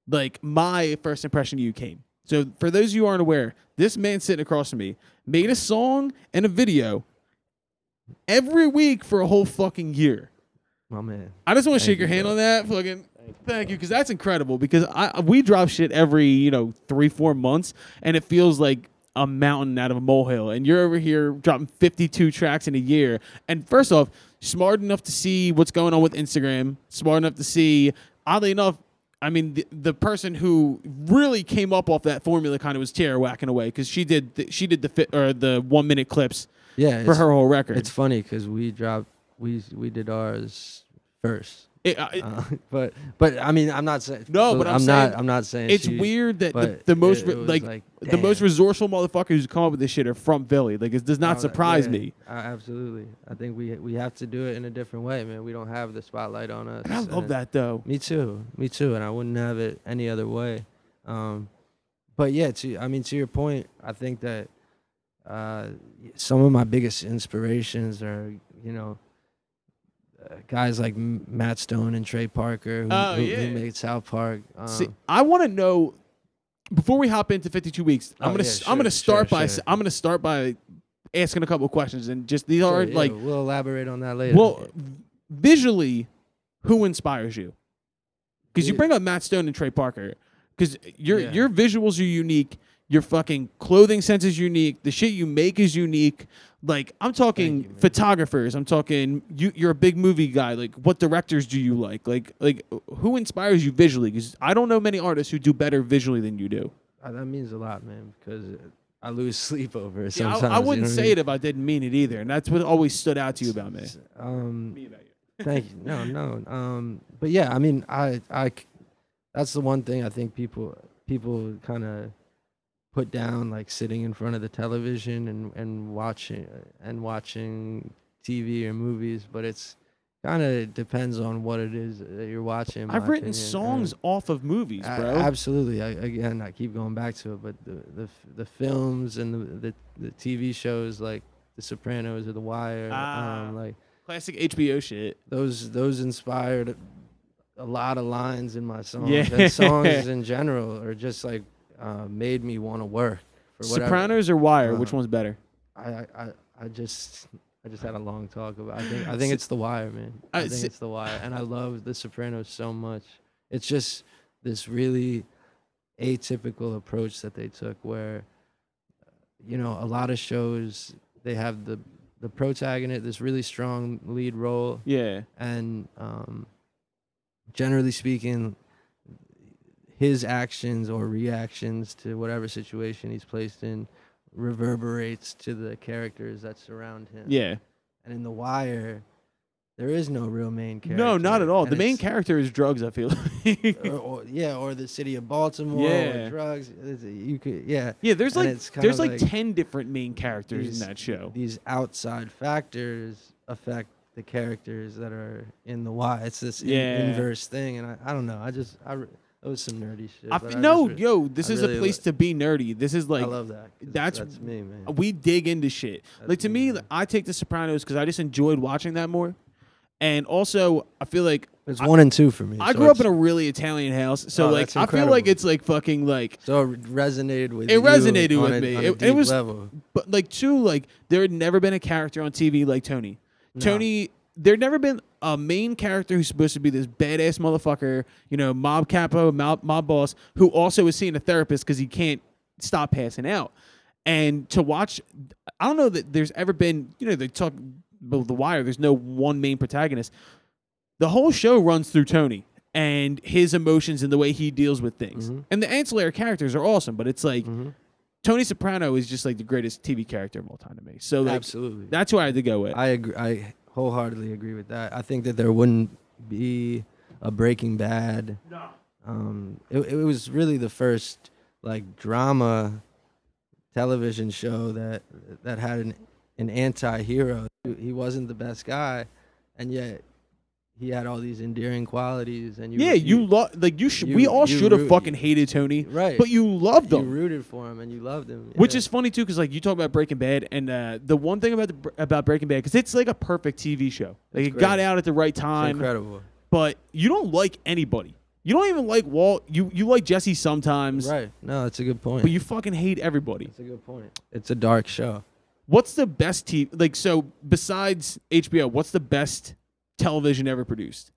like my first impression of you came. So for those of you who aren't aware, this man sitting across from me made a song and a video every week for a whole fucking year. my man, I just want to shake your hand bro. on that. Fucking thank you, because that's incredible. Because I we drop shit every you know three four months, and it feels like a mountain out of a molehill, and you're over here dropping 52 tracks in a year. And first off, smart enough to see what's going on with Instagram, smart enough to see, oddly enough, I mean, the, the person who really came up off that formula kind of was Tierra whacking away because she did the, she did the fit or the one minute clips Yeah, for her whole record. it's funny because we dropped we we did ours first. It- uh, it- <laughs> Uh, but but I mean I'm not saying No, but I'm I'm saying not I'm not saying it's she- weird that the, the most it- like, like, the most resourceful motherfuckers who come up with this shit are from Philly. Like it does not surprise yeah, me. a- absolutely. I think we we have to do it in a different way, man. We don't have the spotlight on us. And I love that though. Me too. Me too. And I wouldn't have it any other way. Um, but yeah, to I mean to your point, I think that uh, some of my biggest inspirations are you know guys like Matt Stone and Trey Parker who, Oh, who, yeah. who made South Park. Um, See, I want to know before we hop into 52 weeks. I'm Oh, gonna yeah, s- I'm gonna start sure, by sure. I'm gonna start by asking a couple of questions and just these sure, are yeah, like we'll elaborate on that later. well visually who inspires you because you bring up Matt Stone and Trey Parker because your your visuals are unique. Your fucking clothing sense is unique. The shit you make is unique. Like I'm talking you, photographers. I'm talking you. You're a big movie guy. Like what directors do you like? Like like who inspires you visually? Because I don't know many artists who do better visually than you do. Uh, that means a lot, man, because I lose <laughs> sleep over it Yeah, I- I, wouldn't know what I say mean? it if I didn't mean it either, and that's what always stood out to you about me. Um, <laughs> Me about you. <laughs> Thank you. No, no. Um, but yeah, I mean, I, I, that's the one thing I think people, people kind of put down, like sitting in front of the television and and watching and watching TV or movies. But it's kind of depends on what it is that you're watching. I've written opinion, songs and- off of movies, a- bro. absolutely. I, again, I keep going back to it, but the the, the films and the, the the TV shows like The Sopranos or The Wire, Ah. um, like Classic HBO shit. those those inspired a lot of lines in my songs Yeah. and songs <laughs> in general are just like uh, made me want to work for whatever. Sopranos or Wire? Which Uh, one's better? I, I I just I just had a long talk about. I think I think it's The Wire, man. I I think it's The Wire, and I love The Sopranos so much. It's just this really atypical approach that they took, where you know a lot of shows they have the the protagonist, this really strong lead role, Yeah. and um, generally speaking, his actions or reactions to whatever situation he's placed in reverberates to the characters that surround him. Yeah. And in The Wire, there is no real main character. No, not at all. and The main character is drugs. I feel. <laughs> like. or, or, yeah, or the city of Baltimore, Yeah. or drugs. You could, yeah. yeah, there's and like there's like, like ten different main characters these- in that show. These outside factors affect the characters that are in the why. It's this in- inverse thing, and I, I don't know. I just I that was some nerdy shit. I but fe- I no, just re- yo, this I is really a place li- to be nerdy. This is like I love that. 'cause that's- that's me, man. we dig into shit. like to me, me, like. I take The Sopranos because I just enjoyed watching that more, and also I feel like It's I- one and two for me. I so grew up it's- in a really Italian house, so Oh, like that's I feel like incredible. it's like fucking like so it resonated with It you resonated on with a- me. on It- a it deep was- level. But like two, like there had never been a character on TV like Tony. Tony, there'd never been a main character who's supposed to be this badass motherfucker, you know, mob capo, mob, mob boss, who also is seeing a therapist because he can't stop passing out. And to watch, I don't know that there's ever been, you know, they talk about The Wire. There's no one main protagonist. The whole show runs through Tony and his emotions and the way he deals with things. Mhm. And the ancillary characters are awesome, but it's like Mhm. Tony Soprano is just like the greatest TV character of all time to me. So like Absolutely. that's who I had to go with. I agree. I wholeheartedly agree with that. I think that there wouldn't be a Breaking Bad. No. Um, it, it was really the first like drama television show that that had an an anti-hero. He wasn't the best guy, and yet he had all these endearing qualities. And you, yeah, you, love like you should. we all should have fucking hated Tony, right, but you loved him. you rooted for him and you loved him, Which yeah. is funny too, because like you talk about Breaking Bad, and uh, the one thing about the, about Breaking Bad, because it's like a perfect TV show. Like It's it got out at the right It's time, incredible. but you don't like anybody. You don't even like Walt. You you like Jesse sometimes, Right? No, that's a good point. but you fucking hate everybody. That's a good point. It's a dark show. What's the best TV? Like so, besides HBO, what's the best television ever produced?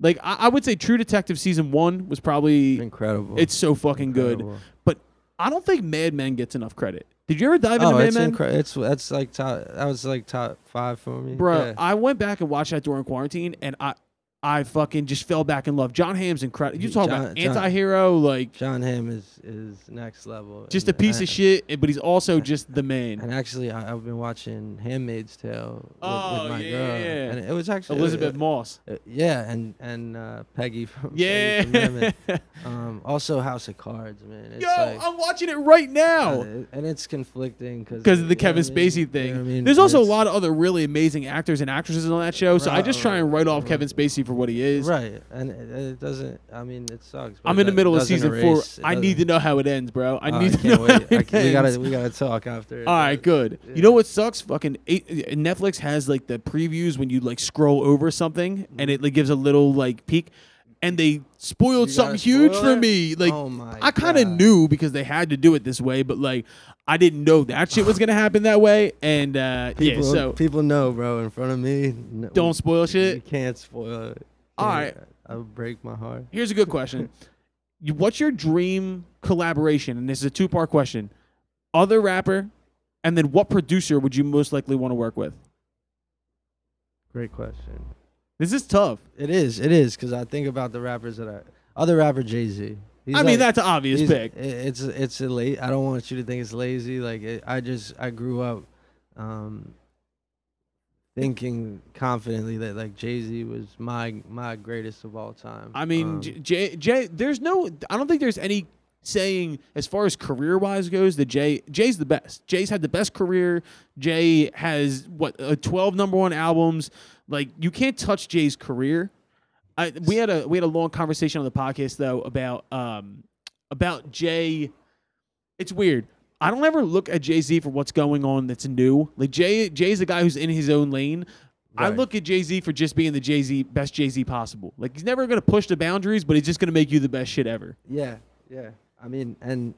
Like I, I would say, True Detective season one was probably Incredible. it's so fucking good. But I don't think Mad Men gets enough credit. Did you ever dive into Oh, Man it's Men? incredible. It's that's like top. That was like top five for me, Bro, Yeah. I went back and watched that during quarantine, and I, I fucking just fell back in love. Jon Hamm's incredible. You talk about John- John- anti-hero, like Jon Hamm is is next level. just a and piece I- of shit, but he's also just the man. And actually, I, I've been watching *Handmaid's Tale* with, Oh, with my yeah, girl, yeah, and it was actually Elisabeth Moss. uh, yeah, and and uh, Peggy from Yeah. Peggy from <laughs> Um, also, *House of Cards*, man. It's Yo, like, I'm watching it right now. uh, and it's conflicting because because of the Kevin Spacey thing. There's also a lot of other really amazing actors and actresses on that show, so I just try and write off right, Kevin Spacey for what he is. right, and it, it doesn't. I mean, it sucks. but I'm it in the middle of doesn't season erase- four. it I need to doesn't- know how it ends, bro. I Oh, need to can't know. wait. How I it <laughs> can- we gotta we gotta talk after. All right, good. You know what sucks? Fucking eight, Netflix has like the previews when you like scroll over something and mm-hmm. it like gives a little like peek, and they spoiled You something huge spoil for me. Like oh I kind of knew because they had to do it this way, but like I didn't know that shit was gonna happen that way. And uh, People, yeah, so people know, bro. In front of me, no, don't spoil shit. You can't spoil it. All right. I'll break my heart. Here's a good question. <laughs> What's your dream collaboration? And this is a two part question. Other rapper, and then what producer would you most likely want to work with? Great question. This is tough. It is. It is because I think about the rappers that I other rapper Jay Z. I mean, that's an obvious pick. It's it's a late. I don't want you to think it's lazy. Like it, I just I grew up, um, thinking confidently that like Jay Z was my my greatest of all time. I mean, Um, J- Jay, Jay, there's no, I don't think there's any saying as far as career wise goes the Jay, Jay's the best. Jay's had the best career. Jay has what, uh, 12 number one albums. Like you can't touch Jay's career. I, we had a we had a long conversation on the podcast though about um about Jay. It's weird. I don't ever look at Jay Z for what's going on that's new. Like Jay Jay's a guy who's in his own lane. I look at Jay Z for just being the Jay Z best Jay Z possible. Like he's never gonna push the boundaries, but he's just gonna make you the best shit ever. yeah, yeah. I mean, and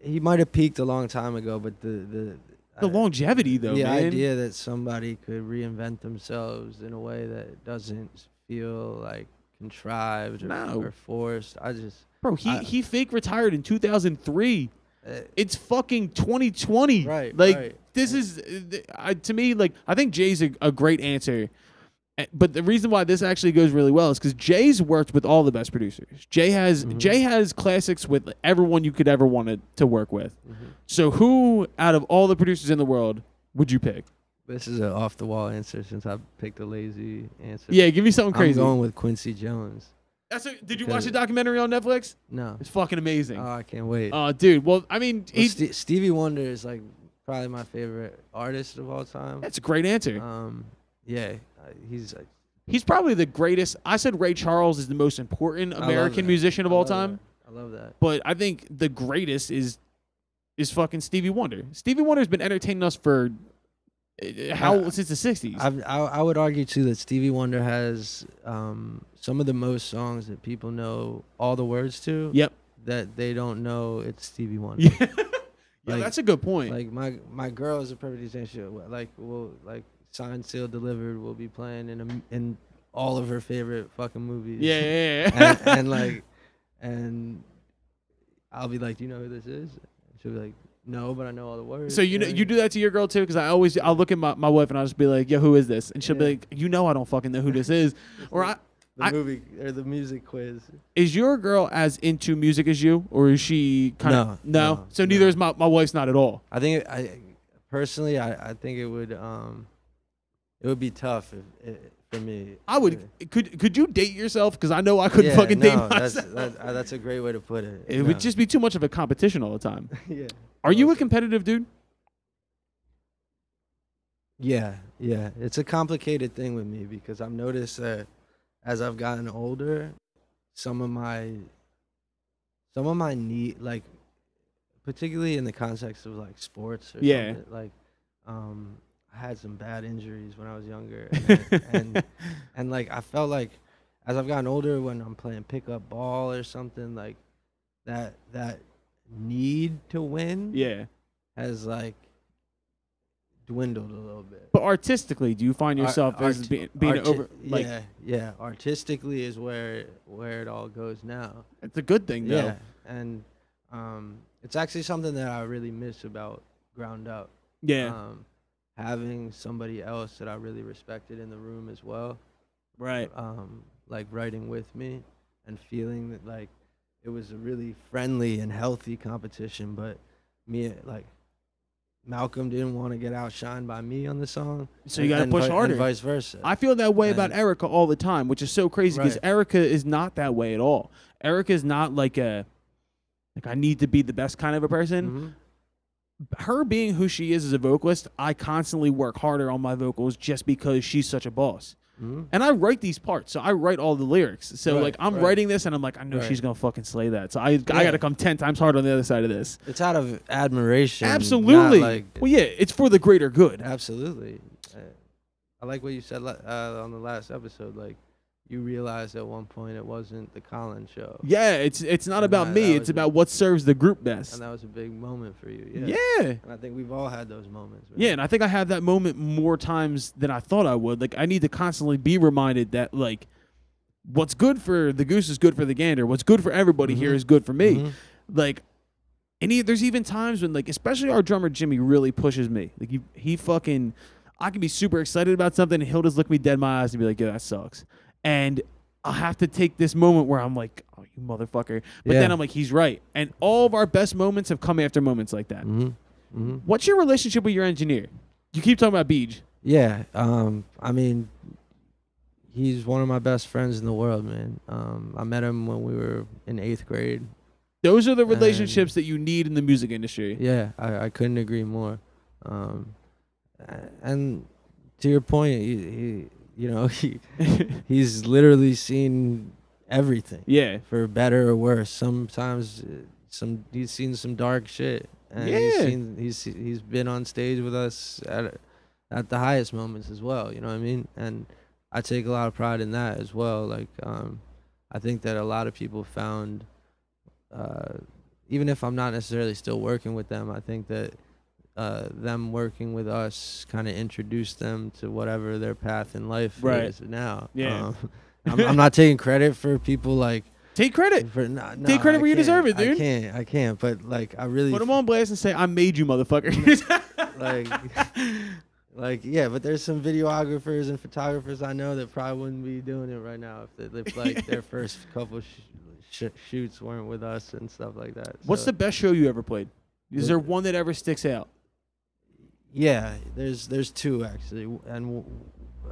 he might have peaked a long time ago, but the the The longevity though, the man. idea that somebody could reinvent themselves in a way that doesn't feel like contrived or, No. or forced. I just Bro, he I- he fake retired in 2003. uh, It's fucking 2020. Right, Like right. this is uh, th- I, to me like I think Jay's a, a great answer. Uh, But the reason why this actually goes really well is because Jay's worked with all the best producers. Jay has Mhm. Jay has classics with everyone you could ever want to, to work with. Mm-hmm. So who out of all the producers in the world would you pick? this is an off the wall answer since I picked a lazy answer. Yeah, give me something crazy. I'm going with Quincy Jones. That's a, did you watch the documentary on Netflix? No, It's fucking amazing. oh, I can't wait. Oh, dude. Well, I mean, Well, he, Ste- Stevie Wonder is like probably my favorite artist of all time. that's a great answer. Um, yeah, uh, he's like, He's probably the greatest. I said Ray Charles is the most important American musician of all time, that. I love that. but I think the greatest is is fucking Stevie Wonder. Stevie Wonder's been entertaining us for uh, how I- since the '60s. I've, I I would argue too that Stevie Wonder has um, some of the most songs that people know all the words to. yep. That they don't know it's Stevie Wonder. <laughs> Yeah. yeah, Like- that's a good point. Like my my girl is a perfect example. Like will like signed, sealed, delivered will be playing in a, in all of her favorite fucking movies. yeah, yeah, yeah. and, and <laughs> like and I'll be like, do you know who this is? She'll be like, no, but I know all the words. So you know you do that to your girl too, because I always I'll look at my, my wife and I'll just be like, "Yo, who is this?" And she'll be like, "You know, I don't fucking know who this is." <laughs> or I, the I- movie or the music quiz. is your girl as into music as you, or is she kind of No, no? no, So neither no. is my my wife's not at all. I think I personally I, I think it would um it would be tough if, if, for me. I would could could you date yourself? Because I know I couldn't Yeah, fucking date no, that's myself. that, uh, that's a great way to put it. it No. would just be too much of a competition all the time. <laughs> yeah. Are you a competitive dude? Yeah, yeah. It's a complicated thing with me because I've noticed that as I've gotten older, some of my some of my need like particularly in the context of like sports or Yeah. like um I had some bad injuries when I was younger <laughs> and, and and like I felt like as I've gotten older when I'm playing pickup ball or something like that that need to win Yeah. has like dwindled a little bit. But artistically, do you find Ar- yourself as arti- being, being arti- over like yeah, yeah. Artistically is where where it all goes now. it's a good thing though. Yeah, and Um, it's actually something that I really miss about Ground Up. Yeah. Um, having somebody else that I really respected in the room as well. right. um, like writing with me and feeling that like it was a really friendly and healthy competition. But me, like Malcolm, didn't want to get outshined by me on the song. So you got to push vi- and harder. vice versa. I feel that way about Erica all the time, which is so crazy because Right. Erica is not that way at all. Erica is not like a like I need to be the best kind of a person. Mhm. Her being who she is as a vocalist, I constantly work harder on my vocals just because she's such a boss. Mhm. And I write these parts, so I write all the lyrics. So Right, like I'm right. writing this, and I'm like, I know Right. she's gonna fucking slay that. So I I got to come ten times harder on the other side of this. It's out of admiration. Absolutely. like well, yeah, it's for the greater good. Absolutely. I like what you said uh, on the last episode. Like, you realized at one point it wasn't the Collins show. Yeah, it's it's not And about that- me. that It's was a- about what serves the group best. And that was a big moment for you. Yeah. yeah. And I think we've all had those moments. man. Yeah, and I think I have that moment more times than I thought I would. Like I need to constantly be reminded that like what's good for the goose is good for the gander. What's good for everybody here Mhm. is good for me. Mhm. Like and he, there's even times when like especially our drummer Jimmy really pushes me. Like he he fucking I can be super excited about something and he'll just look me dead in my eyes and be like, "Yeah, that sucks." And I'll have to take this moment where I'm like, "Oh, you motherfucker." But then I'm like, "He's right." And all of our best moments have come after moments like that. Mhm. Mhm. What's your relationship with your engineer? You keep talking about Beej. Yeah. Um. I mean, he's one of my best friends in the world, man. Um. I met him when we were in eighth grade. Those are the relationships that you need in the music industry. Yeah. I, I couldn't agree more. Um. And to your point, he, he you know, <laughs> he <laughs> he's literally seen everything. yeah. for better or worse. Sometimes uh, some he's seen some dark shit, and Yeah. he's seen he's he's been on stage with us at at the highest moments as well. You know what I mean? And I take a lot of pride in that as well. Like um, I think that a lot of people found, uh, even if I'm not necessarily still working with them, I think that. Uh, them working with us kind of introduced them to whatever their path in life Right. is now. Yeah. Um, <laughs> I'm, I'm not taking credit for people like Take credit. for, nah, Take credit I where you deserve it, dude. I can't. I can't. But like, I really Put them on blast and say, I made you, motherfucker. <laughs> <laughs> like, like, yeah. But there's some videographers and photographers I know that probably wouldn't be doing it right now if, they, if like their first couple sh- sh- shoots weren't with us and stuff like that. What's So, the best show you ever played? Is The- there one that ever sticks out? Yeah, there's there's two actually, and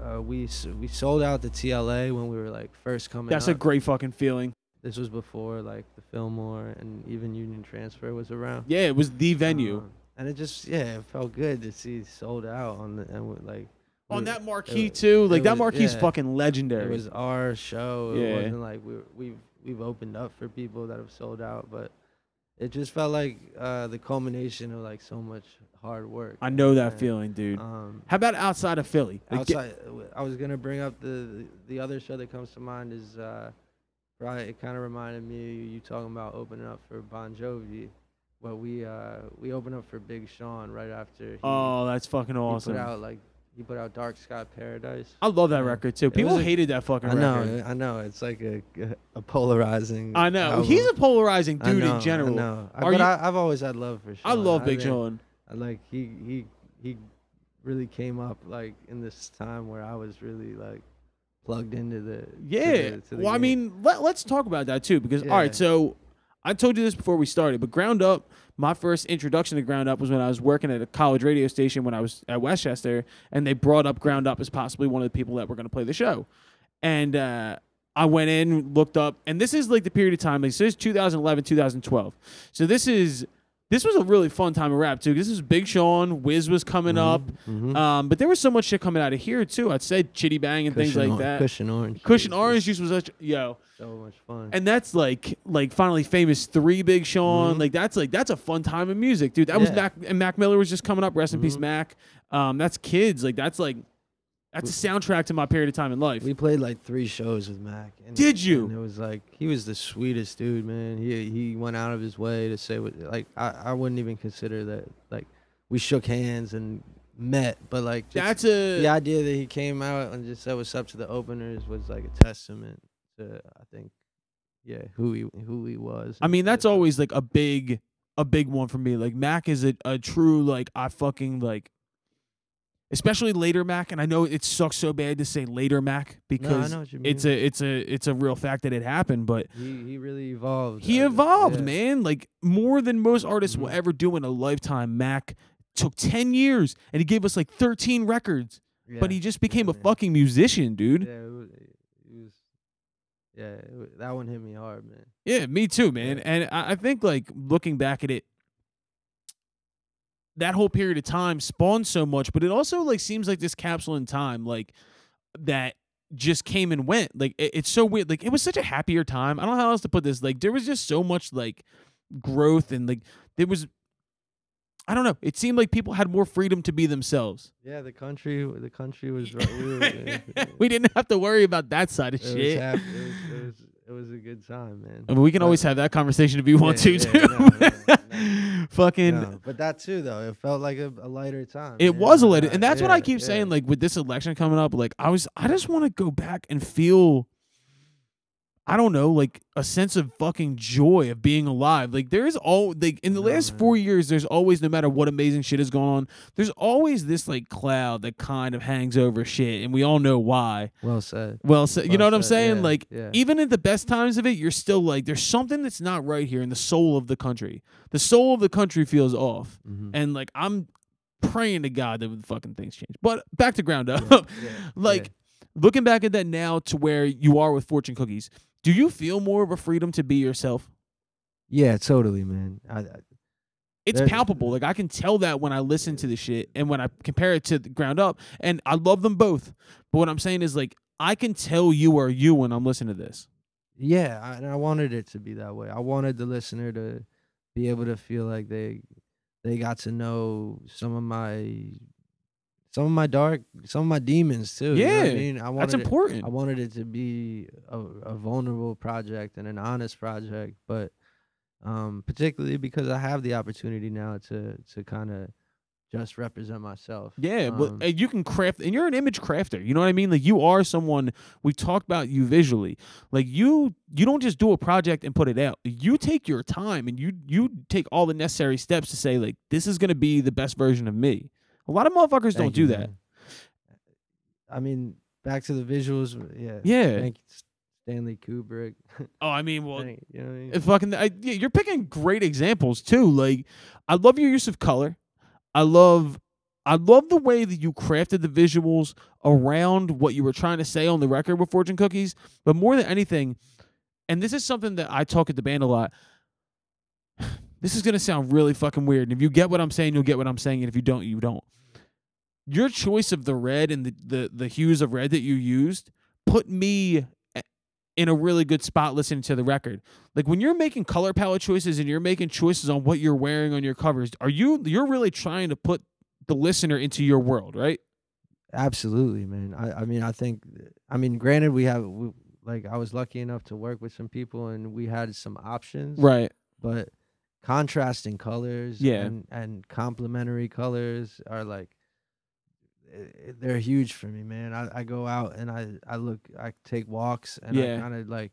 uh, we we sold out the TLA when we were like first coming. That's a great fucking feeling. This was before like the Fillmore and even Union Transfer was around. Yeah, it was the venue. Um, and it just yeah, it felt good to see sold out on the and we- like On we- that marquee, wa- too. Like, that was- marquee's yeah, fucking legendary. It was our show. Yeah. Wasn't like we were, we've we've opened up for people that have sold out, but it just felt like uh, the culmination of like so much hard work. I know that And, feeling, dude. Um, How about outside of Philly? Like, outside, I was gonna bring up the the other show that comes to mind is uh, probably it kind of reminded me of you talking about opening up for Bon Jovi. Well, we uh we opened up for Big Sean right after he, oh, that's fucking awesome. put out like he put out Dark Sky Paradise. I love that record, too. People was a- hated that fucking I know. I know. It's like a a polarizing. I know. album. He's a polarizing I dude know, in general. I know. I- Are but you- I, I've always had love for Sean. I love Big think- Sean. I like he he he really came up like in this time where I was really like plugged into the to Yeah. the- to the well, I game. mean, let, let's talk about that too because all right, Yeah. so I told you this before we started, but Ground Up, my first introduction to Ground Up was when I was working at a college radio station when I was at West Chester, and they brought up Ground Up as possibly one of the people that were going to play the show, and uh, I went in, looked up, and this is like the period of time. Like, so this is 2011, 2012. So this is this was a really fun time of rap too. This is Big Sean, Wiz was coming up, Mhm. um, but there was so much shit coming out of here too. I'd say Chiddy Bang and things like Or- that. Cushion orange. Cushion juice Orange Juice was such yo, so much fun. and that's like like finally famous three Big Sean. Mhm. Like that's like that's a fun time of music, dude. That was Mac and Mac Miller was just coming up. Rest in peace, Mhm. Mac. Um, that's kids. Like that's like that's a soundtrack to my period of time in life. we played like three shows with Mac. And, Did you? And it was like he was the sweetest dude, man. He he went out of his way to say what like I I wouldn't even consider that like we shook hands and met, but like just that's a the idea that he came out and just said what's up to the openers was like a testament to I think yeah who he who he was. I mean, that's always like a big a big one for me. Like Mac is a, a true like I fucking like especially later Mac and I know it sucks so bad to say later Mac because you it's a it's a it's a real fact that it happened, but he he really evolved. he evolved, yeah. man. Like more than most artists will Mhm. ever do in a lifetime. Mac took 10 years and he gave us like 13 records, but he just became a yeah. fucking musician, dude. Yeah, it was, it was yeah, that one hit me hard, man. Yeah, me too, man. Yeah. And I, I think like looking back at it, that whole period of time spawned so much, but it also like seems like this capsule in time, like that just came and went. Like it, it's so weird. Like it was such a happier time. I don't know how else to put this. Like there was just so much like growth and like there was I don't know. It seemed like people had more freedom to be themselves. Yeah, the country, the country was. <laughs> We, were, we didn't have to worry about that side of it was shit. it, was, it was it was a good time, man. I mean, we can But- always have that conversation if you want Yeah, to, yeah, too. no. <laughs> Fucking No, but that too, though, it felt like a, a lighter time. It man. was a Uh, and that's what I keep yeah. saying. Like with this election coming up, like I was, I just want to go back and feel, I don't know, like a sense of fucking joy of being alive. Like there is all, like in the last four years, there's always, no matter what amazing shit has gone on, there's always this like cloud that kind of hangs over shit, and we all know why. Well said. Well, so, you know Well what I'm saying? yeah, like yeah. even at the best times of it, you're still like, there's something that's not right here in the soul of the country. The soul of the country feels off. Mhm. And like I'm praying to God that the fucking things change. But back to ground up. yeah, <laughs> like looking back at that now to where you are with fortune cookies, do you feel more of a freedom to be yourself? Yeah, totally, man. I, I, It's palpable. Like I can tell that when I listen to the shit and when I compare it to the ground up. And I love them both. But what I'm saying is like I can tell you are you when I'm listening to this. yeah, I, and I wanted it to be that way. I wanted the listener to be able to feel like they they got to know some of my some of my dark, some of my demons too. you know what I mean, I wanted That's it- important. I wanted it to be a, a vulnerable project and an honest project, but um, particularly because I have the opportunity now to to kind of just represent myself. Yeah, but Um, uh, you can craft, and you're an image crafter. You know what I mean? Like you are someone. We've talked about you visually. Like you, you don't just do a project and put it out. You take your time and you you take all the necessary steps to say like this is gonna be the best version of me. A lot of motherfuckers don't thank do that. man. I mean, back to the visuals. Yeah. Yeah. Thank you, Stanley Kubrick. <laughs> Oh, I mean, well, Thank- you know what I mean? Fucking, I, yeah, you're picking great examples too. Like, I love your use of color. I love, I love the way that you crafted the visuals around what you were trying to say on the record with Fortune Cookies. But more than anything, and this is something that I talk at the band a lot. This is gonna sound really fucking weird, and if you get what I'm saying, you'll get what I'm saying, and if you don't, you don't. Your choice of the red and the the, the hues of red that you used put me eh, in a really good spot listening to the record like when you're making color palette choices and you're making choices on what you're wearing on your covers are you you're really trying to put the listener into your world right Absolutely, man. I, I mean, I think, I mean, granted, we have, we, like, I was lucky enough to work with some people and we had some options. right But contrasting colors Yeah. and, and complementary colors are like, they're huge for me, man. I, I go out and I, I look, I take walks and Yeah. I kind of like,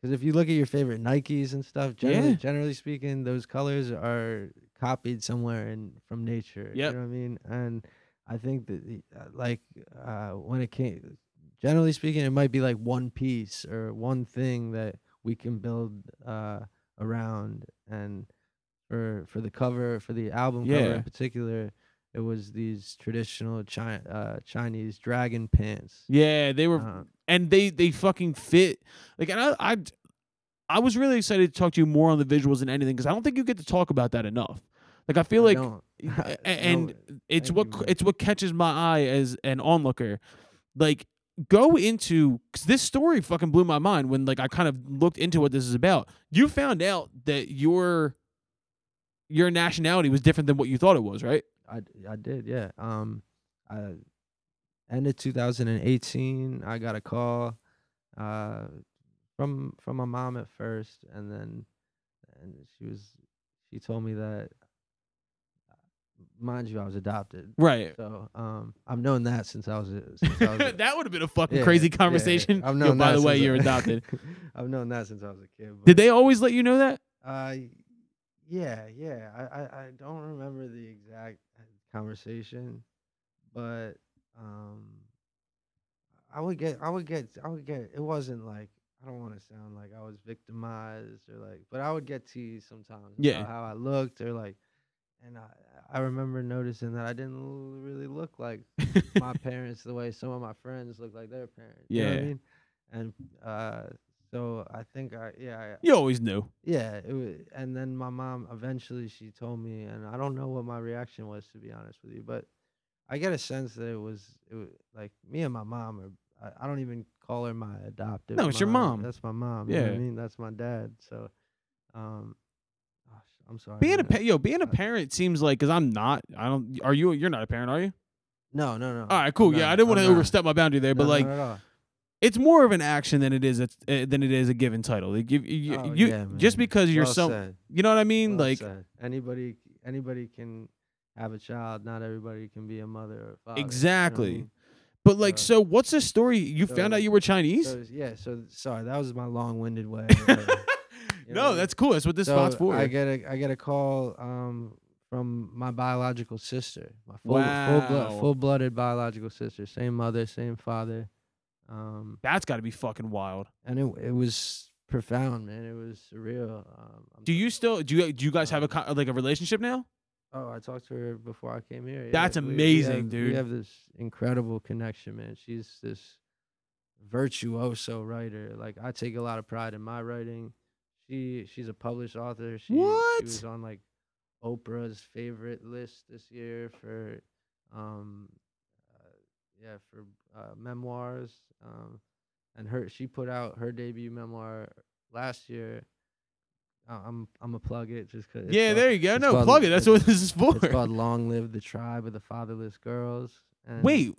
because if you look at your favorite Nikes and stuff, generally, Yeah. generally speaking, those colors are copied somewhere in from nature. Yep. You know what I mean? And I think that the- uh, like uh, when it came, generally speaking, it might be like one piece or one thing that we can build uh, around. And for for the cover, for the album cover Yeah. in particular, it was these traditional Chi- uh, Chinese dragon pants. yeah they were Uh, and they they fucking fit like and i i i was really excited to talk to you more on the visuals than anything because i don't think you get to talk about that enough like i feel I like don't- <laughs> a- and don't- it's thank what you, c- man. it's what catches my eye as an onlooker like go into because this story fucking blew my mind when like i kind of looked into what this is about you found out that your your nationality was different than what you thought it was right I, I did, yeah. Um, I ended 2018. I got a call, uh, from from my mom at first, and then and she was she told me that mind you, I was adopted. Right. So um, I've known that since I was <laughs> since I was a, <laughs> that would have been a fucking Yeah, crazy yeah, conversation. I've Yo, known by the way, you're adopted. <laughs> I've known that since I was a kid. Did they always let you know that? Uh, yeah, yeah. I, I, I don't remember the exact conversation, but um, I would get, I would get, I would get. It wasn't like I don't want to sound like I was victimized or like, but I would get teased sometimes. Yeah. about how I looked or like, and I, I remember noticing that I didn't l- really look like <laughs> my parents the way some of my friends look like their parents. You know what Yeah. I mean? And uh, so I think I, yeah, I, You always knew. yeah, it and then my mom eventually she told me, and I don't know what my reaction was to be honest with you, but I get a sense that it was it was like me and my mom are. I, I don't even call her my adoptive. No, it's your mom. That's my mom. You know what I mean, that's my dad. So, um, I'm sorry. Being a pa- yo, being a parent seems like because I'm not. I don't. Are you? You're not a parent, are you? no, no, no. All right, cool. Yeah, I didn't want to overstep my boundary there, but No, like not it's more of an action than it is a, uh, than it is a given title. Like you, you, Oh, you yeah, just because you're Well some, said. you know what I mean? Well like said. anybody, anybody can have a child. Not everybody can be a mother or a father. you know I Exactly. mean? But like, So- so what's the story? You found out you were Chinese? So yeah, so sorry, that was my long-winded way. <laughs> you know no, that's cool. That's what this So spot's for. I get a I get a call um from my biological sister, my full full Wow. blood full blooded biological sister, same mother, same father, um, That's got to be fucking wild. and it it was profound, man. It was surreal. Um, I'm Do you still do you do you guys have a co- like a relationship now? Oh, I talked to her before I came here. That's we- we amazing, have- dude. We have this incredible connection, man. She's this virtuoso writer. Like I take a lot of pride in my writing. She she's a published author. She, What? she was on like Oprah's favorite list this year for um uh, yeah, for uh, memoirs. Um and her she put out her debut memoir last year. Uh, I'm I'm a plug it just cuz yeah, there you go. No, called- plug it. That's what this is for. it's called Long Live the Tribe of the Fatherless Girls. <laughs> And Wait,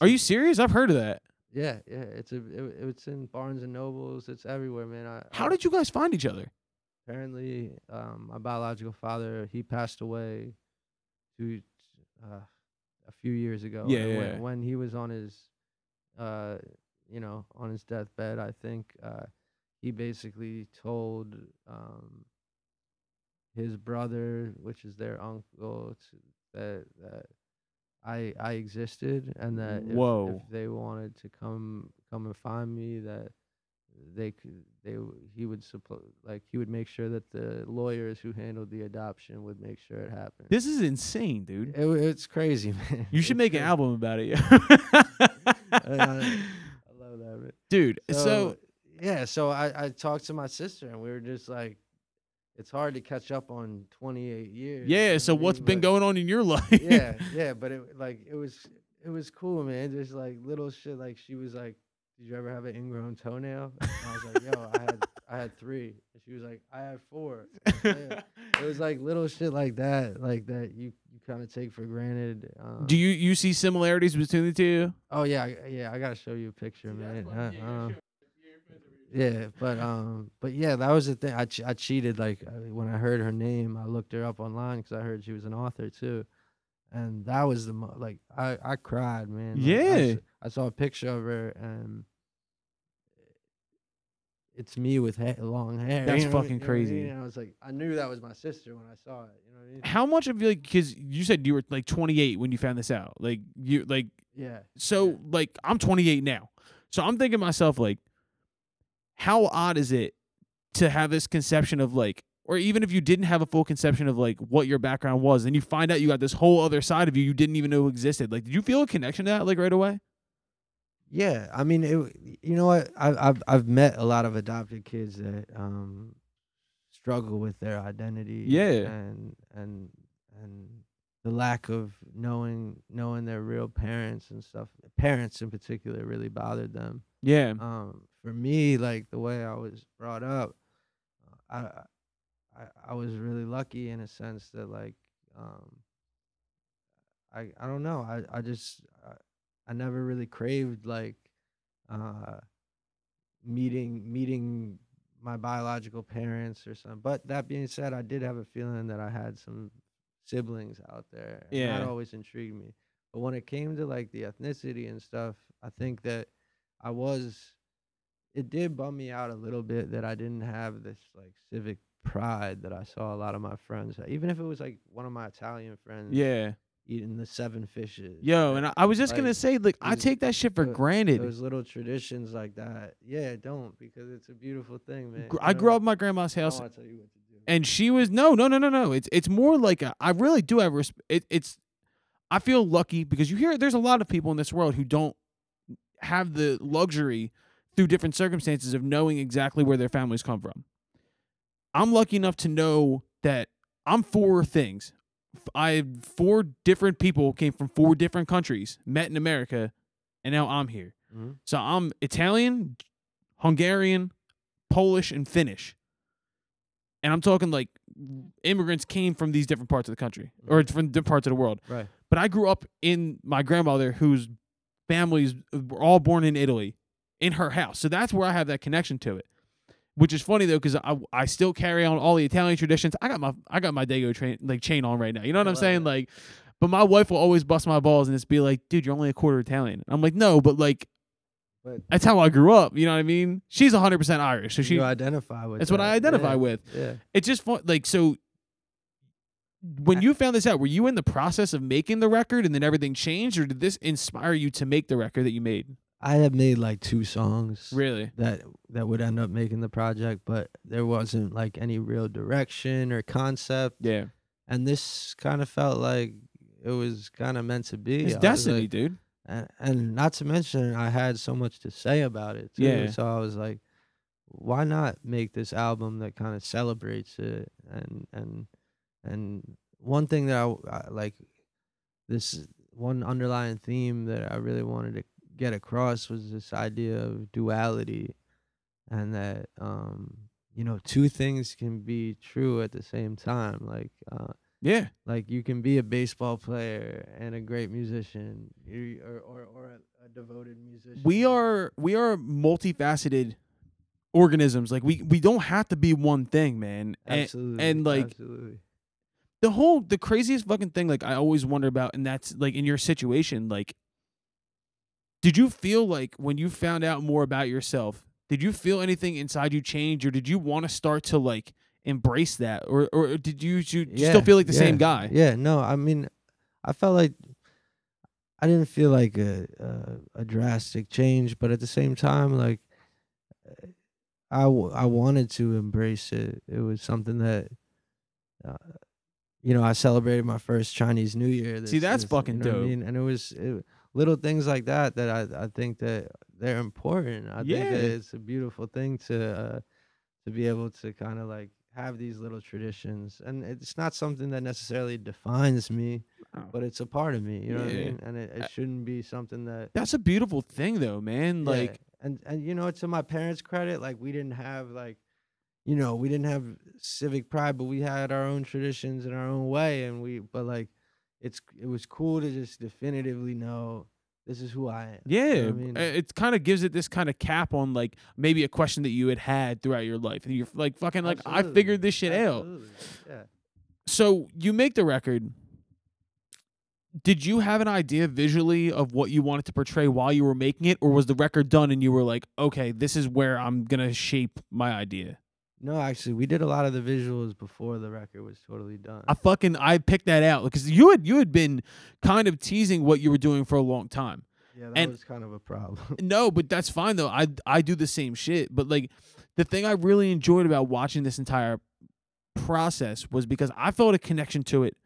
are you serious? I've heard of that. Yeah, yeah. It's a it, it's in Barnes and Nobles. It's everywhere, man. I, How I- did you guys find each other? apparently um, my biological father he passed away to uh, a few years ago. Yeah, yeah, when, yeah. when he was on his uh, you know on his deathbed, I think uh, he basically told um, his brother, which is their uncle, to, that that I I existed and that if, Whoa. if they wanted to come come and find me, that they could they he would suppose like he would make sure that the lawyers who handled the adoption would make sure it happened. This is insane, dude. It, it's crazy, <laughs> man. You should It's make an album about it. <laughs> I love that. Dude. So, So, yeah, so I I talked to my sister and we were just like, it's hard to catch up on 28 years. you know yeah. what So I what's mean? been But- going on in your <laughs> life? yeah, yeah, but it like it was it was cool, man. Just like little shit. Like she was like, "Did you ever have an ingrown toenail?" And I was like, "Yo, I had I had three. And she was like, "I had four. Yeah. It was like little shit like that, like that you you kind of take for granted. Um, Do you you see similarities between the two? Oh yeah, yeah. I gotta show you a picture, man. Uh, uh, yeah, but um, but yeah, that was the thing. I che- I cheated. Like uh, when I heard her name, I looked her up online because I heard she was an author too, and that was the mo- like I I cried, man. Like, I Yeah. s- I, saw a picture of her and. It's me with ha- long hair. That's <laughs> you know fucking you know I mean? crazy. I was like, I knew that was my sister when I saw it. You know what I mean? How much of you like because you said you were like 28 when you found this out? Like you like Yeah. so Yeah. like I'm 28 now, so I'm thinking to myself like, how odd is it to have this conception of like, or even if you didn't have a full conception of like what your background was, and you find out you got this whole other side of you you didn't even know existed. Like, did you feel a connection to that like right away? Yeah, I mean, it, you know what? I, I've I've met a lot of adopted kids that um struggle with their identity. Yeah. and and and the lack of knowing knowing their real parents and stuff. Parents in particular really bothered them. Yeah, Um, for me, like the way I was brought up, I I I was really lucky in a sense that like um I I don't know I I just I, I never really craved like uh meeting meeting my biological parents or something. But that being said, I did have a feeling that I had some siblings out there. and Yeah. that always intrigued me. But when it came to like the ethnicity and stuff, I think that I was. It did bum me out a little bit that I didn't have this like civic pride that I saw a lot of my friends, even if it was like one of my Italian friends, Yeah. eating the seven fishes. Yo, and I, I was just gonna say, like, I take that shit for granted. those little traditions like that. Yeah, don't because it's a beautiful thing, man. You I know? grew up my grandma's I house, don't wanna tell you what to do. and she was no, no, no, no, no. It's it's more like a, I really do have resp- it, It's I feel lucky because you hear there's a lot of people in this world who don't have the luxury through different circumstances of knowing exactly where their families come from. I'm lucky enough to know that I'm four things. I four different people came from four different countries, met in America, and now I'm here. Mhm. So I'm Italian, Hungarian, Polish, and Finnish. And I'm talking like immigrants came from these different parts of the country or from different parts of the world. Right. But I grew up in my grandmother, whose families were all born in Italy, in her house. So that's where I have that connection to it. Which is funny though, because I I still carry on all the Italian traditions. I got my I got my Dago train like chain on right now. You know what I I'm saying? Like, but my wife will always bust my balls and just be like, "Dude, you're only a quarter Italian." I'm like, "No, but like, But that's how I grew up." You know what I mean? She's 100 percent Irish, so she. you identify with That's what I identify Yeah, with. Yeah. It's just fun. Like so. When you found this out, were you in the process of making the record and then everything changed, or did this inspire you to make the record that you made? I had made like two songs Really? that that would end up making the project, but there wasn't like any real direction or concept. Yeah. And this kind of felt like it was kind of meant to be. It's I destiny, like- dude. And, and not to mention I had so much to say about it too. Yeah. So I was like, why not make this album that kind of celebrates it and and and one thing that I, I like this one underlying theme that I really wanted to get across was this idea of duality and that um you know two things can be true at the same time like uh Yeah. like you can be a baseball player and a great musician, or or, or a, a devoted musician. We are we are multifaceted organisms. Like we we don't have to be one thing, man. And absolutely and, like, absolutely. the whole the craziest fucking thing like I always wonder about and that's like in your situation like did you feel like when you found out more about yourself did you feel anything inside you change or did you want to start to like embrace that or or did you, you, you yeah, still feel like the same guy Yeah, no, I mean, I felt like I didn't feel like a a, a drastic change, but at the same time, like I w- I wanted to embrace it. It was something that. Uh, you know, I celebrated my first Chinese New Year. See, that's this- fucking you know what I dope. mean? And it was it, little things like that that I I think that they're important. I think that it's a beautiful thing to uh, to be able to kind of like have these little traditions, and it's not something that necessarily defines me, Oh. but it's a part of me. You know what I mean? And it, it shouldn't be something that that's a beautiful thing though man yeah, like and and you know to my parents' credit, like we didn't have like. You know, we didn't have civic pride, but we had our own traditions in our own way, and we. But like, it's it was cool to just definitively know this is who I am. you know Yeah, I mean? it kind of gives it this kind of cap on like maybe a question that you had had throughout your life, and you're like fucking like I figured this shit out. Yeah. So you make the record. Did you have an idea visually of what you wanted to portray while you were making it, or was the record done and you were like, okay, this is where I'm gonna shape my idea? No, actually, we did a lot of the visuals before the record was totally done. I fucking I picked that out because you had you had been kind of teasing what you were doing for a long time. yeah, that and- was kind of a problem. <laughs> No, but that's fine though. I I do the same shit. But like the thing I really enjoyed about watching this entire process was because I felt a connection to it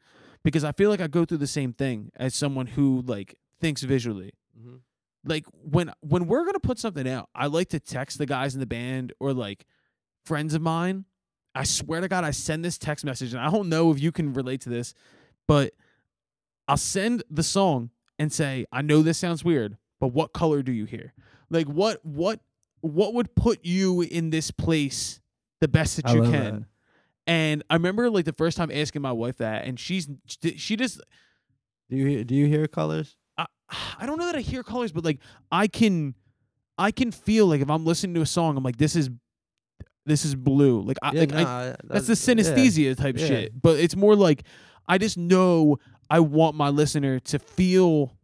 because I feel like I go through the same thing as someone who like thinks visually. hmm Like when when we're going to put something out, I like to text the guys in the band or like friends of mine. I swear to God, I send this text message, and I don't know if you can relate to this, but I'll send the song and say, "I know this sounds weird, but what color do you hear? Like what what what would put you in this place the best that I you can?" that. And I remember like the first time asking my wife that, and she's she just Do you hear, do you hear colors? I, I don't know that I hear colors, but like I can I can feel like if I'm listening to a song, I'm like, this is this is blue. Like I yeah, like I, nah, that's the synesthesia type yeah. shit. But it's more like I just know I want my listener to feel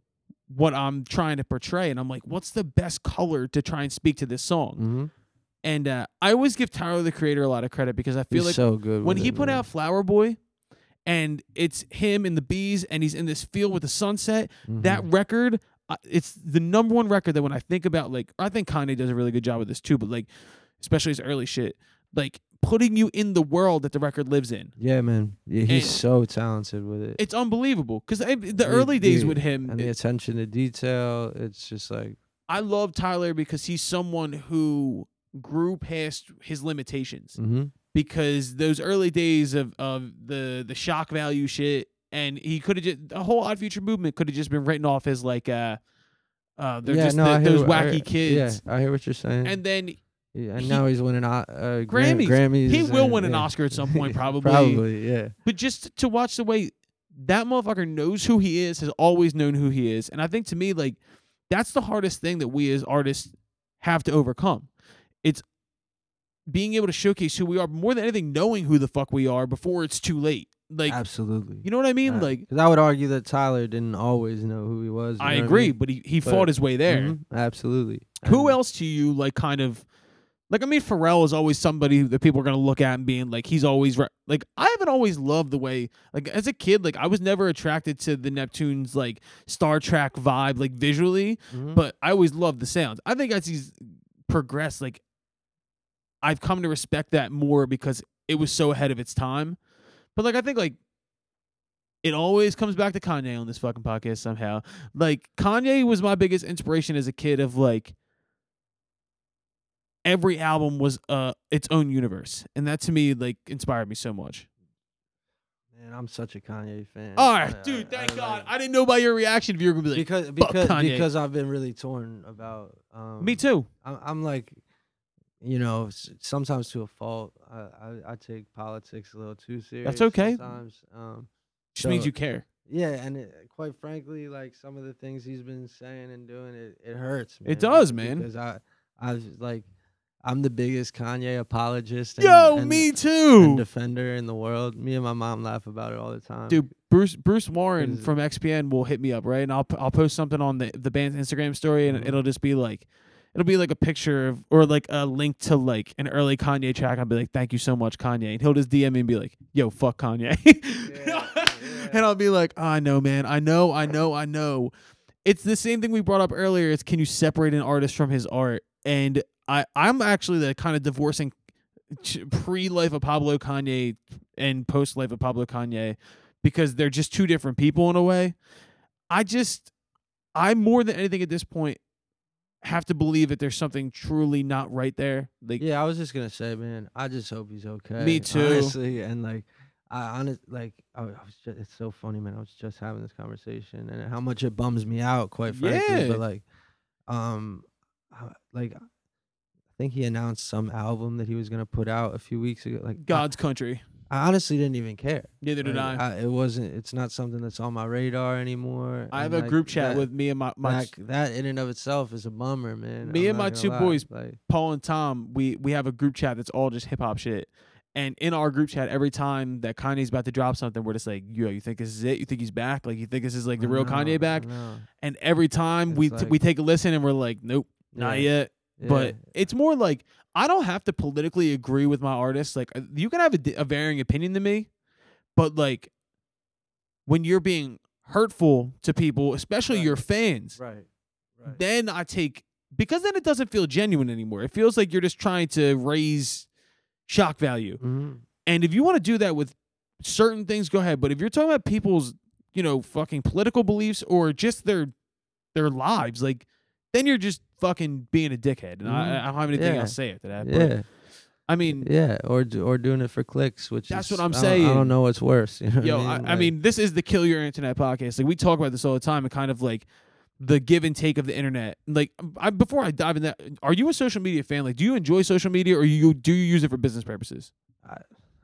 what I'm trying to portray, and I'm like, what's the best color to try and speak to this song? Mm-hmm. And uh, I always give Tyler the Creator a lot of credit because I feel He's like so good. when with he it, put man. out Flower Boy, and it's him and the bees, and he's in this field with the sunset. That Mhm. record, uh, it's the number one record that when I think about like, I think Kanye does a really good job with this too, but like, especially his early shit, like putting you in the world that the record lives in. Yeah, man. Yeah, he's And- so talented with it. It's unbelievable because the early days with him, and the attention to detail. It's just like I love Tyler because he's someone who grew past his limitations. hmm because those early days of, of the the shock value shit and he could have just the whole odd future movement could have just been written off as like uh uh they're yeah, just no, the- I those what- I wacky hear- kids Yeah, I hear what you're saying. and then yeah, and he- now he's winning uh, Grammys. Grammys. he will and- win an yeah. oscar at some <laughs> point probably Probably, yeah. but just to watch the way that motherfucker knows who he is has always known who he is and i think to me like that's the hardest thing that we as artists have to overcome it's being able to showcase who we are more than anything knowing who the fuck we are before it's too late like Absolutely. you know what i mean like because I would argue that Tyler didn't always know who he was. I agree, mean? but he, he But- fought his way there. Mhm, Absolutely. Who else to you like kind of like I mean Pharrell is always somebody that people are gonna look at and being like he's always right. Like I haven't always loved the way like as a kid like I was never attracted to the Neptunes like Star Trek vibe like visually, Mhm. but I always loved the sounds. I think as he's progressed, like I've come to respect that more because it was so ahead of its time. But like I think like it always comes back to Kanye on this fucking podcast somehow. Like Kanye was my biggest inspiration as a kid of like every album was uh its own universe. And that to me like inspired me so much. Man, I'm such a Kanye fan. All right, I- dude, I- thank I God. like- I didn't know by your reaction if you were gonna be like because because Kanye." because I've been really torn about. Um, Me too. I'm, I'm like, you know, sometimes to a fault. I, I I take politics a little too serious. That's okay. Sometimes. Um, Just means you care. yeah, and it, quite frankly, like some of the things he's been saying and doing, it it hurts. Man, It does, man. Because I I was like, I'm the biggest Kanye apologist. And, Yo, and- me and too. defender in the world. Me and my mom laugh about it all the time. Dude, Bruce Bruce Warren from XPN will hit me up, right? And I'll I'll post something on the the band's Instagram story, and Mhm. it'll just be like, it'll be like a picture of or like a link to like an early Kanye track. I'll be like, thank you so much, Kanye, and he'll just DM me and be like, yo, fuck Kanye, Yeah, <laughs> yeah. and I'll be like, I know, man, I know, I know, I know. It's the same thing we brought up earlier. It's can you separate an artist from his art? And I I'm actually the kind of divorcing pre life of Pablo Kanye and post life of Pablo Kanye because they're just two different people in a way. I just I more than anything at this point have to believe that there's something truly not right there. Like Yeah, I was just gonna say, man. I just hope he's okay. Me too. Honestly, and like, I honest, like, I, was just, it's so funny, man. I was just having this conversation, and how much it bums me out, quite frankly. Yeah. But like, um, like, think he announced some album that he was gonna put out a few weeks ago. Like, I- God's country. I, honestly didn't even care. Neither did Like, I. It wasn't. It's not something that's on my radar anymore. I have and, a like, group chat that- with me and my, my that, that in and of itself is a bummer, man. Me I'm and my two lie. boys like, Paul and Tom, we we have a group chat that's all just hip hop shit. And in our group chat, every time that Kanye's about to drop something, we're just like, "Yo, you think this is it? You think he's back? Like, you think this is like the I real know, Kanye back?" And every time we It's t- we take a listen and we're like, "Nope, not Yeah. But it's more like I don't have to politically agree with my artist. Like, uh, you can have a, a varying opinion than me, but like when you're being hurtful to people, especially Right. your fans, Right. Right. then I take because then it doesn't feel genuine anymore. It feels like you're just trying to raise shock value. hmm And if you want to do that with certain things, go ahead. But if you're talking about people's, you know, fucking political beliefs or just their their lives, like then you're just fucking being a dickhead. And I, Mhm. I don't have anything Yeah. else to say after that. But, Yeah. I mean, Yeah. Or or doing it for clicks, which That's is, what I'm I don't- I saying. don't know what's worse. <laughs> You know yo, what I, I mean? I Like, mean, this is the kill your internet podcast. Like we talk about this all the time, and kind of like the give and take of the internet. Like, I, before I dive in that, are you a social media fan? Like, do you enjoy social media, or you do you use it for business purposes?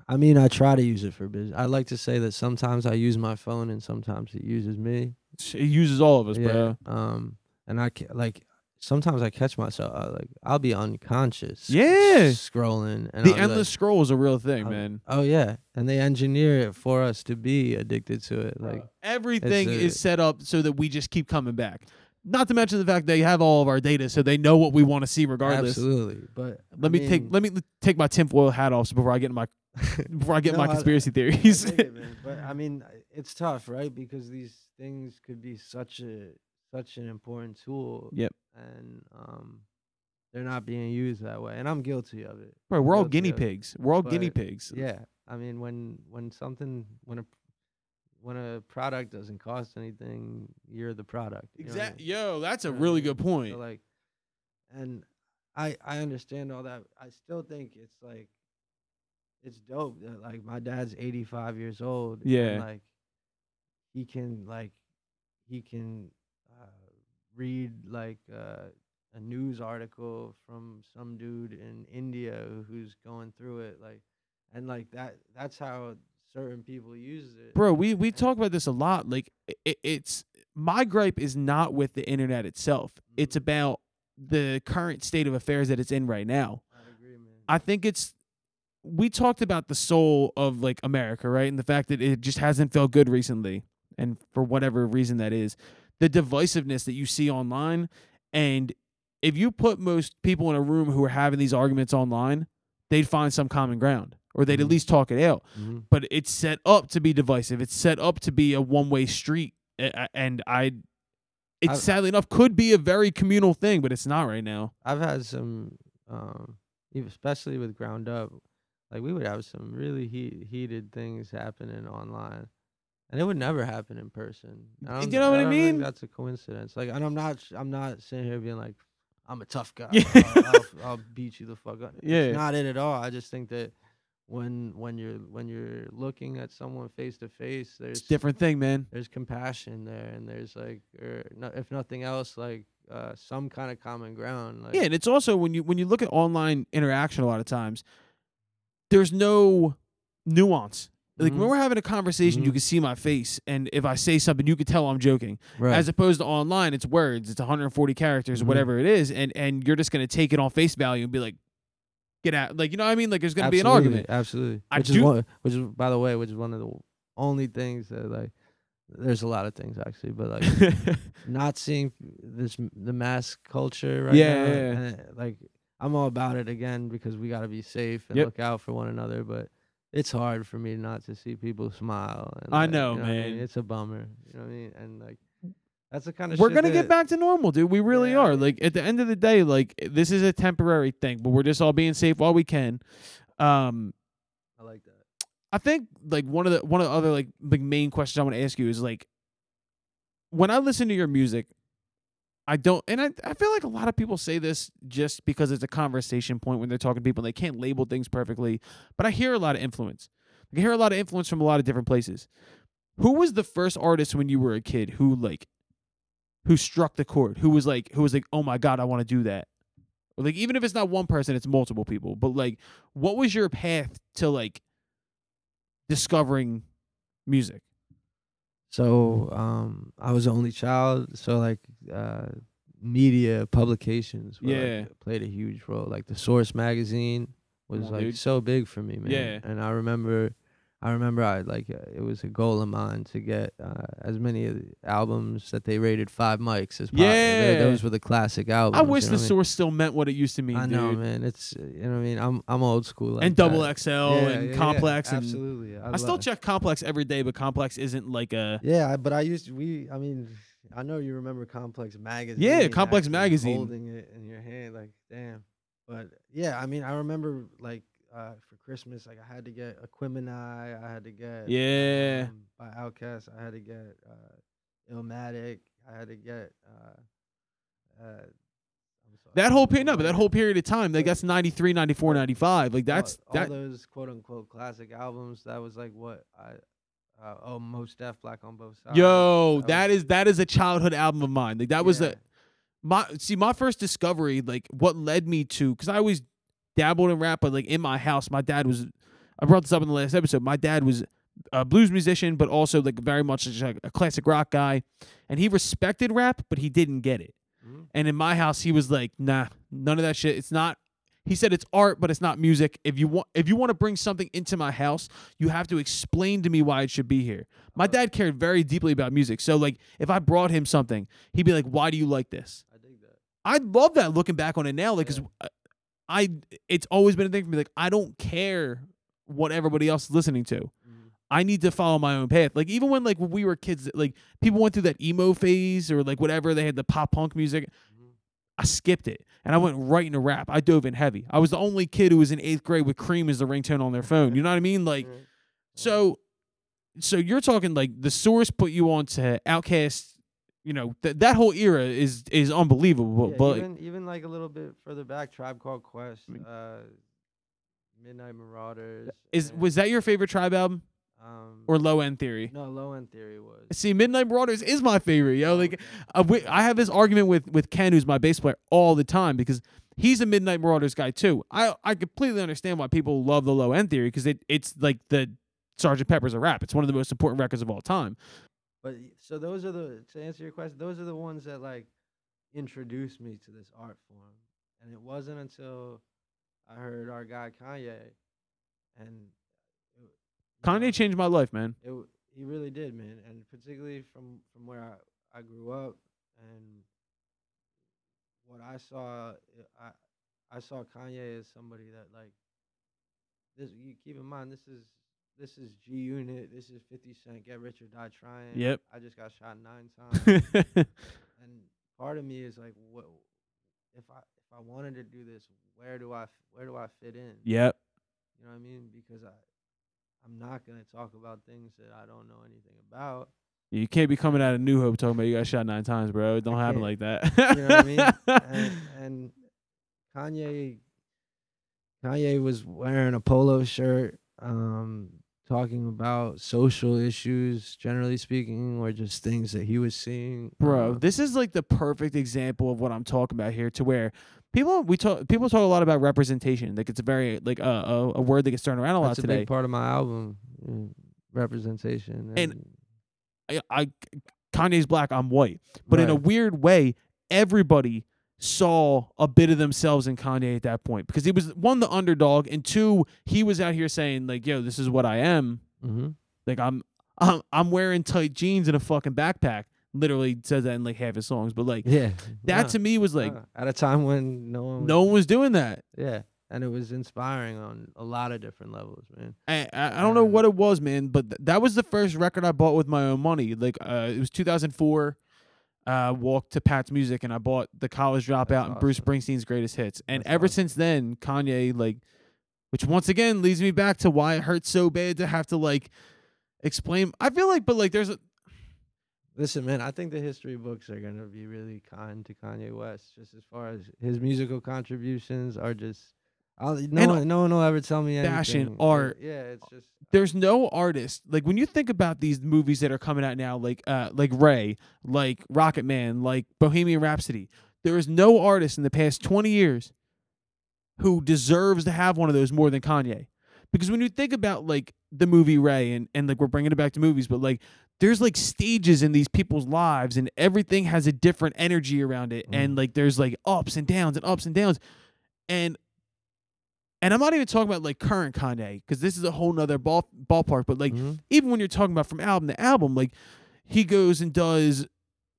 I mean, I try to use it for business. I like to say that sometimes I use my phone and sometimes it uses me. It uses all of us, yeah. bro. Um, and I ca- like sometimes I catch myself I, like I'll be unconscious. Yeah. scrolling and the I'll be endless like, scroll is a real thing, I'll- man. Oh yeah, and they engineer it for us to be addicted to it. Like Everything a- is uh, set up so that we just keep coming back. Not to mention the fact they have all of our data, so they know what we want to see regardless. absolutely, but Let me take let me l- take my tinfoil hat off before I get in my <laughs> before I get No, my I- conspiracy I theories. it, man. But I mean, it's tough, right? Because these things could be such a such an important tool. Yep. And um, they're not being used that way, and I'm guilty of it. Bro, we're all guinea pigs. We're all guinea pigs. Yeah, I mean, when when something when a when a product doesn't cost anything, you're the product. you know I Exactly. mean? Yo, that's a You know what I really good point. So like, and I I understand all that. I still think it's like, it's dope that like my dad's 85 years old. Yeah. And like, he can like, he can read like uh, a news article from some dude in India who's going through it. Like, and like that. That's how certain people use it. Bro, we we talk about this a lot. Like it, it's my gripe is not with the internet itself. It's Mhm. about the current state of affairs that it's in right now. I agree, man. I think it's we talked about the soul of like America, right? And the fact that it just hasn't felt good recently. And for whatever reason that is, the divisiveness that you see online and if you put most people in a room who are having these arguments online, they'd find some common ground or they'd at Mhm. least talk it out. Mhm. But it's set up to be divisive. It's set up to be a one-way street. And I it sadly enough could be a very communal thing, but it's not right now. I've had some, um, especially with Ground Up, like we would have some really heat, heated things happening online, and it would never happen in person. I You know what I don't mean? that's a coincidence. Like, and I'm not, I'm not sitting here being like, I'm a tough guy. Yeah. I'll, I'll, I'll <laughs> beat you the fuck up. Yeah. it's not it at all. I just think that when when you're when you're looking at someone face to face, there's different thing, man. there's compassion there, and there's like, or no, if nothing else, like uh, some kind of common ground. Like, Yeah, and it's also when you when you look at online interaction a lot of times, there's no nuance. Like when Mhm. we're having a conversation, you Mhm. can see my face, and if I say something, you can tell I'm joking. right. As opposed to online, it's words, it's 140 characters, Mhm. whatever it is, and and you're just gonna take it on face value and be like, get out, like you know what I mean? Like there's gonna be an argument. Absolutely. I Which do- is one which is by the way, which is one of the only things that like there's a lot of things actually, but like <laughs> not seeing this the mass culture right Yeah, now. yeah, yeah. and, like I'm all about it again because we got to be safe and Yep. look out for one another, but it's hard for me not to see people smile. And, I like, know, you what I mean? man. It's a bummer. You know what I mean? And like that's the kind of we're gonna that, get back to normal, dude. We really Yeah, are. Like at the end of the day, like this is a temporary thing, but we're just all being safe while we can. Um, I like that. I think like one of the one of the other like like main questions I want to ask you is like when I listen to your music, I don't and I I feel like a lot of people say this just because it's a conversation point when they're talking to people and they can't label things perfectly. But I hear a lot of influence. I hear a lot of influence from a lot of different places. Who was the first artist when you were a kid who like who struck the chord? Who was like who was like, "Oh my god, I want to do that." Or like even if it's not one person, it's multiple people. But like what was your path to like discovering music? So um, I was the only child, so like uh, media publications were, like, played a huge role. Like the Source magazine was like dude. so big for me, man. Yeah. And I remember, I remember I like uh, it was a goal of mine to get uh, as many of the albums that they rated five mics as possible. Yeah. those were the classic albums. I wish you the know what source still meant what it used to mean, mean? I know, man. It's uh, you know what I mean. I'm I'm old school. Like and double that. XL Yeah, and yeah, yeah, complex and absolutely. I still love- check complex every day, but complex isn't like a Yeah, but I used to, we. I mean, I know you remember Complex magazine. Yeah, Complex magazine. Holding it in your hand, like damn. But yeah, I mean, I remember like uh, for Christmas, like I had to get Aquemini, I had to get Yeah. um, by Outkast, I had to get uh, Illmatic, I had to get uh, uh, I'm sorry, that whole period. No, but that whole period of time, like that's 93, 94, 95. Like that's all, that. all those quote unquote classic albums. That was like what I. Uh, oh, Mos Def Black on both sides. Yo, That that was- is that is a childhood album of mine. Like that was Yeah. the my see my first discovery. Like what led me to because I always dabbled in rap, but like in my house, my dad was. I brought this up in the last episode. My dad was a blues musician, but also like very much like a classic rock guy, and he respected rap, but he didn't get it. Mhm. And in my house, he was like, "Nah, none of that shit. It's not." He said it's art, but it's not music. If you want, if you want to bring something into my house, you have to explain to me why it should be here. My dad cared very deeply about music, so like if I brought him something, he'd be like, "Why do you like this?" I dig that. I love that looking back on it now, like, 'cause Yeah. I, it's always been a thing for me. Like, I don't care what everybody else is listening to. Mhm. I need to follow my own path. Like, even when like when we were kids, like people went through that emo phase or like whatever, they had the pop punk music. Mhm. I skipped it and I went right into rap. I dove in heavy. I was the only kid who was in eighth grade with Cream as the ringtone on their phone. You know what I mean? <laughs> Like, so, so you're talking like the source put you on to Outkast. You know that that whole era is is unbelievable. Yeah, but even even like a little bit further back, Tribe Called Quest, uh, Midnight Marauders. is and, was that your favorite Tribe album um, or Low End Theory? no Low End Theory was. See, Midnight Marauders is my favorite, yo. Oh, Like, uh, we, I have this argument with with Ken, who's my bass player, all the time because he's a Midnight Marauders guy too. I I completely understand why people love the Low End Theory because it it's like the Sergeant Pepper's a rap. It's one of the most important records of all time. But so those are the to answer your question, those are the ones that like introduced me to this art form, and it wasn't until I heard our guy Kanye, and uh, it, know, Kanye changed my life, man. It he really did, man, and particularly from from where I I grew up and what I saw, I I saw Kanye as somebody that like this. You keep in mind, this is this is G Unit, this is Fifty Cent, Get Rich or Die Trying. Yep. I just got shot nine <laughs> times, and part of me is like, what if I if I wanted to do this, where do I where do I fit in? yep. You know what I mean? Because I, I'm not gonna talk about things that I don't know anything about. You can't be coming out of New Hope talking about you got shot nine times, bro. It don't happen can't. like that. You know what I mean? <laughs> And, and Kanye, Kanye was wearing a polo shirt, um, talking about social issues, generally speaking, or just things that he was seeing. bro uh, this is like the perfect example of what i'm talking about here to where people we talk people talk a lot about representation like it's a very like uh, a, a word that gets thrown around a lot that's a today big part of my album, mm, representation. And- I, I kanye's black i'm white but in a weird way everybody saw a bit of themselves in kanye at that point because he was one the underdog and two he was out here saying like yo this is what i am hmm like i'm i'm, I'm wearing tight jeans and a fucking backpack literally says that in like half his songs but like yeah, that nah, to me was like nah. at a time when no one, was- no one was doing that yeah, and it was inspiring on a lot of different levels, man. I, I I don't know what it was, man, but th- that was the first record I bought with my own money. Like uh, it was 2004. Uh, walked to Pat's Music and I bought the College Dropout That's and Bruce. Springsteen's Greatest Hits. And That's ever awesome. since then, Kanye like, which once again leads me back to why it hurts so bad to have to like explain. I feel like, but like, there's a Listen, man, I think the history books are gonna be really kind to Kanye West, just as far as his musical contributions are just. I'll, no And one, no one will ever tell me fashion, anything. art. Yeah, it's just. there's no artist like when you think about these movies that are coming out now like uh like ray like rocket man like bohemian rhapsody there is no artist in the past 20 years who deserves to have one of those more than kanye because when you think about like the movie ray and and like we're bringing it back to movies but like there's like stages in these people's lives and everything has a different energy around it and like there's like ups and downs and ups and downs and and I'm not even talking about like current Kanye because this is a whole nother ball ballpark. But like Mhm. even when you're talking about from album to album, like he goes and does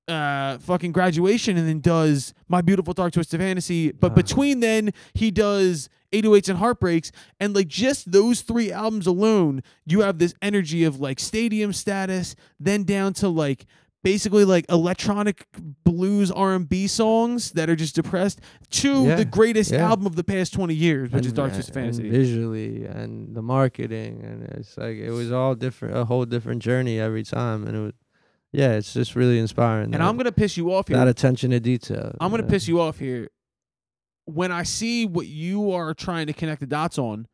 uh fucking graduation and then does my beautiful dark twisted fantasy. But Ah. between then he does 808s and heartbreaks and like just those three albums alone, you have this energy of like stadium status, then down to like basically like electronic blues R&B songs that are just depressed to Yeah, the greatest yeah. album of the past 20 years, which is And- Dark a- Twisted Fantasy. visually and the marketing, and it's like it was all different, a whole different journey every time, and it was, yeah, it's just really inspiring. And that, I'm gonna piss you off that here. attention to detail. I'm gonna yeah. piss you off here. When I see what you are trying to connect the dots on,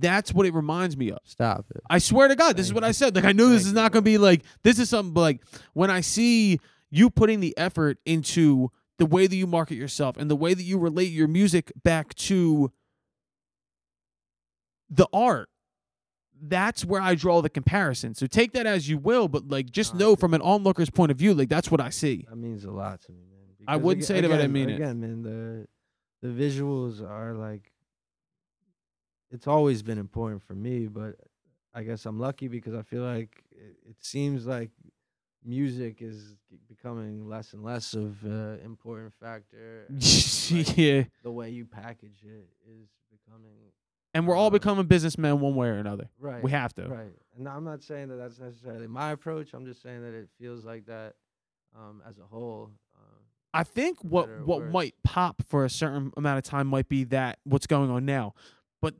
that's what it reminds me of. Stop it. I swear to God, this is Thank what I said. Like I know this is not gonna be like this is something but like when I see you putting the effort into the way that you market yourself and the way that you relate your music back to the art that's where I draw the comparison. So take that as you will, but like just know from an onlooker's point of view, like that's what I see. That means a lot to me, man. I Because wouldn't say it if I again- mean it. Again, man, the the visuals are like it's always been important for me, but I guess I'm lucky because I feel like it, it seems like music is becoming less and less of an important factor. <laughs> like, yeah. the way you package it is becoming And we're all uh, becoming businessmen one way or another. right. We have to. Right. And I'm not saying that that's necessarily my approach. I'm just saying that it feels like that um, as a whole. Um, I think what what worse. might pop for a certain amount of time might be that what's going on now, but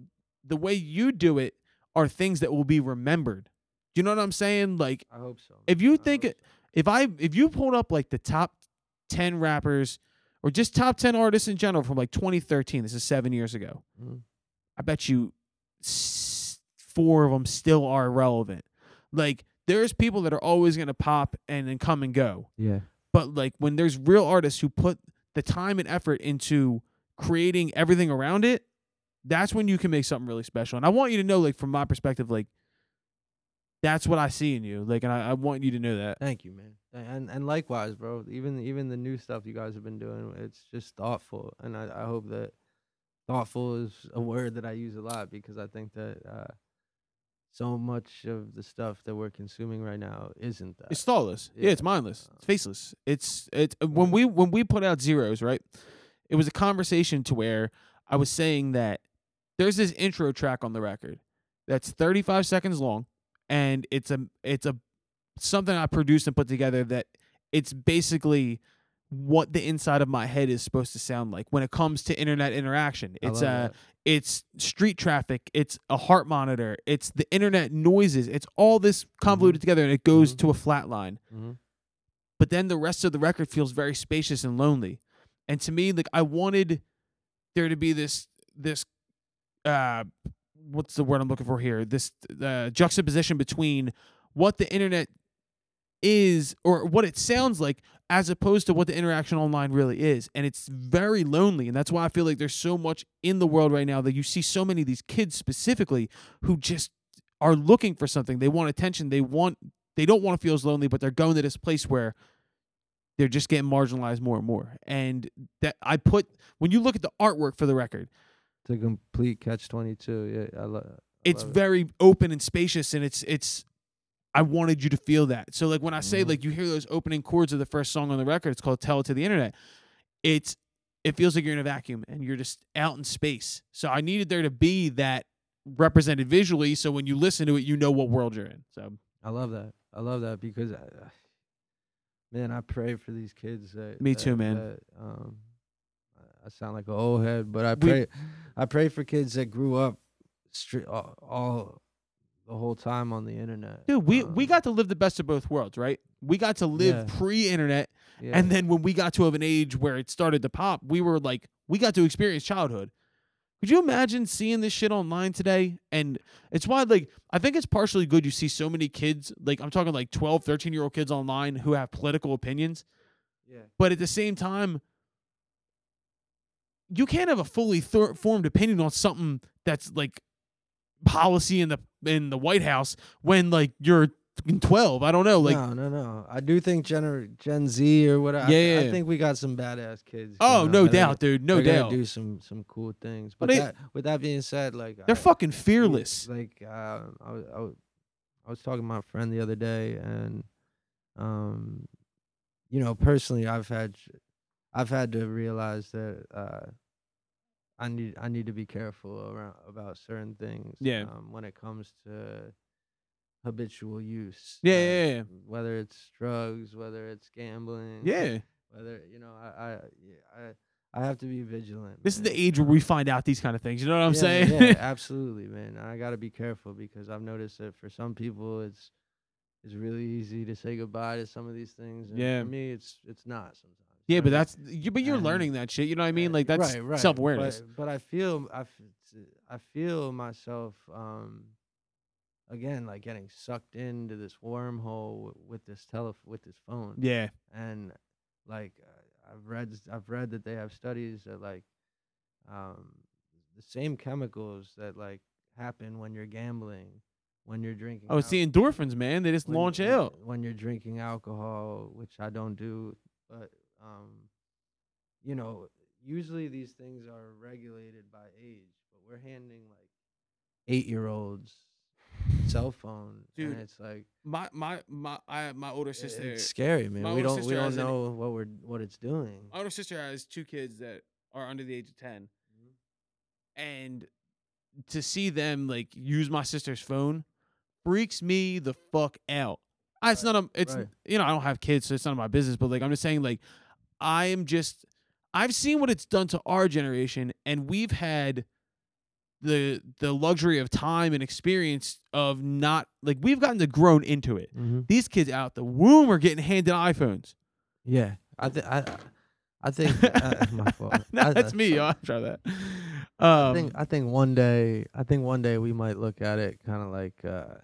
the way you do it are things that will be remembered. Do you know what I'm saying? Like I hope so. if you I think it, if I if you pulled up like the top ten rappers or just top ten artists in general from like 2013, this is seven years ago. Mhm. I bet you s- four of them still are relevant. Like there's people that are always gonna pop and then come and go Yeah. but like when there's real artists who put the time and effort into creating everything around it that's when you can make something really special and i want you to know like from my perspective like that's what i see in you like and i, I want you to know that Thank you, man. And and likewise, bro. Even even the new stuff you guys have been doing, it's just thoughtful, and I, I hope that thoughtful is a word that I use a lot because I think that uh, so much of the stuff that we're consuming right now isn't that. it's thoughtless yeah, yeah. it's mindless it's Uh, faceless it's it's when we when we put out zeros right it was a conversation to where i was saying that there's this intro track on the record that's 35 seconds long and it's a it's a something i produced and put together that it's basically what the inside of my head is supposed to sound like when it comes to internet interaction it's a uh that. it's street traffic it's a heart monitor it's the internet noises it's all this convoluted together and it goes Mhm. to a flat line Mhm. but then the rest of the record feels very spacious and lonely. And to me, like I wanted there to be this this uh what's the word I'm looking for here? This uh, juxtaposition between what the internet is or what it sounds like as opposed to what the interaction online really is. And it's very lonely. And that's why I feel like there's so much in the world right now that you see so many of these kids specifically who just are looking for something. They want attention. They want they don't want to feel as lonely, but they're going to this place where they're just getting marginalized more and more. And that I put when you look at the artwork for the record, a complete catch twenty two. Yeah, I love. it's very open and spacious and it's it's I wanted you to feel that. So like when I say Mhm. like you hear those opening chords of the first song on the record, it's called Tell It to the Internet. It's it feels like you're in a vacuum and you're just out in space. So I needed there to be that represented visually so when you listen to it you know what world you're in. So I love that. I love that because, I, I- man, I pray for these kids. That, Me that- too, man. that, um, I- sound like an old head, but I We- pray. I pray for kids that grew up straight all, all the whole time on the internet. dude, we we Um, got to live the best of both worlds, right? We got to live Yeah. pre-internet yeah. And then when we got to of an age where it started to pop, we were like, we got to experience childhood. Could you imagine seeing this shit online today? And it's why, like, I think it's partially good you see so many kids, like, I'm talking like 12, 13 year old kids online who have political opinions. yeah. But at the same time, you can't have a fully thor- formed opinion on something that's like policy in the in the White House when like you're fucking 12. I don't know. Like, no, no, no. I do think Gen Gen Z or whatever. Yeah, I, yeah, I think we got some badass kids. oh, coming no up, and they're doubt, dude. No they're doubt. Do some some cool things. But But it- that, with that being said, like They're I- fucking fearless. Like uh, I, was, I, was, I was talking to my friend the other day, and um, you know, personally, I've had I've had to realize that uh, I need I need to be careful around about certain things. Yeah. Um, when it comes to habitual use. Yeah, uh, yeah, yeah. Whether it's drugs, whether it's gambling. Yeah. Whether you know, I I I I have to be vigilant. This is the age where we find out these kind of things. You know what I'm Yeah, saying? yeah, <laughs> absolutely, man. I got to be careful because I've noticed that for some people, it's it's really easy to say goodbye to some of these things. And Yeah. For me, it's it's not sometimes. Yeah, but that's you. But you're And- learning that shit. You know what I mean? Like that's right, right. self awareness. But, but I feel I, I feel myself um again like getting sucked into this wormhole w- with this tele with this phone Yeah, and like I've read I've read that they have studies that like um the same chemicals that like happen when you're gambling when you're drinking oh, the endorphins, man. They just when- launch out. when you're drinking alcohol which I don't do but um you know, usually these things are regulated by age, but we're handing like eight year olds <sighs> cell phones, Dude, and it's like My my my I my older sister. it's scary, man. We don't we don't an- know what we're what it's doing. My older sister has two kids that are under the age of 10 Mm-hmm. and to see them like use my sister's phone freaks me the fuck out. I, it's Right, not a, it's right. you know I don't have kids, so it's none of my business. But like I'm just saying, like I am just I've seen what it's done to our generation, and we've had the the luxury of time and experience of not like we've gotten to grown into it. Mm-hmm. These kids out the womb are getting handed iPhones. Yeah, I think I I think uh, <laughs> my fault. <laughs> no, I- that's I- me. Yo. I try that. I Um, think I think one day I think one day we might look at it kind of like uh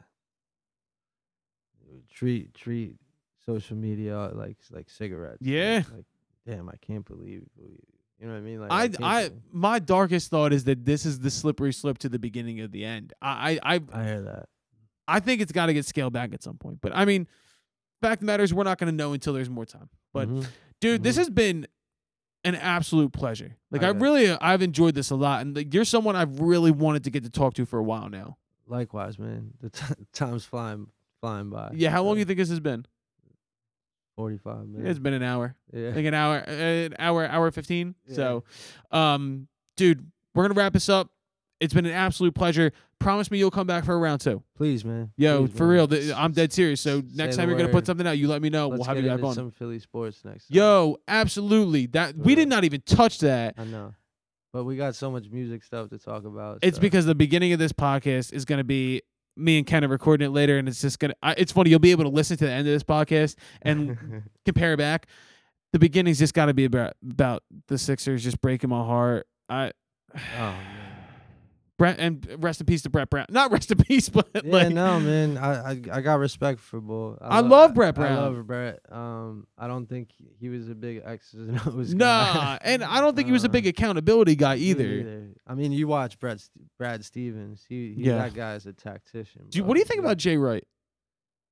treat treat social media like like cigarettes. like- Yeah. Like, damn, I can't believe you know what I mean. Like I, can't I, my darkest thought is that this is the slippery slip to the beginning of the end. I, I, I, I hear that. I think it's got to get scaled back at some point. But I mean, fact of the matter is, we're not going to know until there's more time. But Mhm. dude, this Mhm. has been an absolute pleasure. Like I, I really, I've enjoyed this a lot, and like, you're someone I've really wanted to get to talk to for a while now. likewise, man. The t- <laughs> time's flying flying by. Yeah, how long do you think this has been? Forty five minutes. It's been an hour. yeah. like an hour, an hour, hour fifteen. Yeah. So, um, dude, we're gonna wrap this up. It's been an absolute pleasure. Promise me you'll come back for a round two. Please, man. Yo, Please, for man. real, th- I'm dead serious. So next time you're gonna put something out, you let me know. Let's we'll have you back on. some Philly sports next. time. Yo, absolutely. That we did not even touch that. I know, but we got so much music stuff to talk about. It's so- because the beginning of this podcast is gonna be me and Ken are recording it later, and it's just gonna. I, it's funny. You'll be able to listen to the end of this podcast and <laughs> compare back. The beginning's just got to be about about the Sixers just breaking my heart. I <sighs> oh man. Brett and rest in peace to Brett Brown. Not rest in peace, but Yeah, like no, man. I, I I got respect for Bull. I lo- love Brett Brown. I love Brett. Um, I don't think he- was a big X's and <laughs> O's nah, guy. and I don't think he was a Uh, big accountability guy me either. I mean, you watch Brett St- Brad Stevens. He, he Yeah. that guy's a tactician. Do you, what do you think about Jay Wright?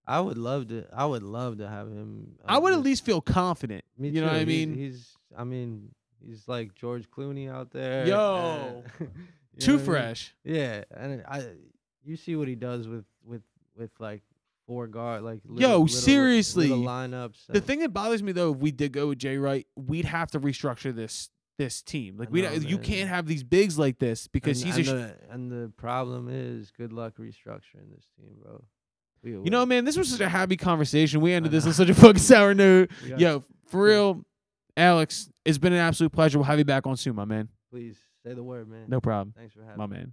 I would love to. I would love to have him. uh, I would at least feel confident. You know too. what I mean? He's. I mean, he's like George Clooney out there. Yo, uh, <laughs> <laughs> you Too what I mean? fresh. Yeah, and I, you see what he does with with with like four guard, like little, Yo, little- seriously. little lineups. The thing that bothers me though, if we did go with Jay Wright, we'd have to restructure this this team. Like we, know, you can't have these bigs like this because and, he's a. and, sh- the, and the problem is, good luck restructuring this team, bro. We you know, man, this was such a happy conversation. We ended this on such a fucking sour <laughs> note. Yo, for real, Alex, it's been an absolute pleasure. We'll have you back on soon, my man. please say the word, man. No problem, Thanks for having my me. man.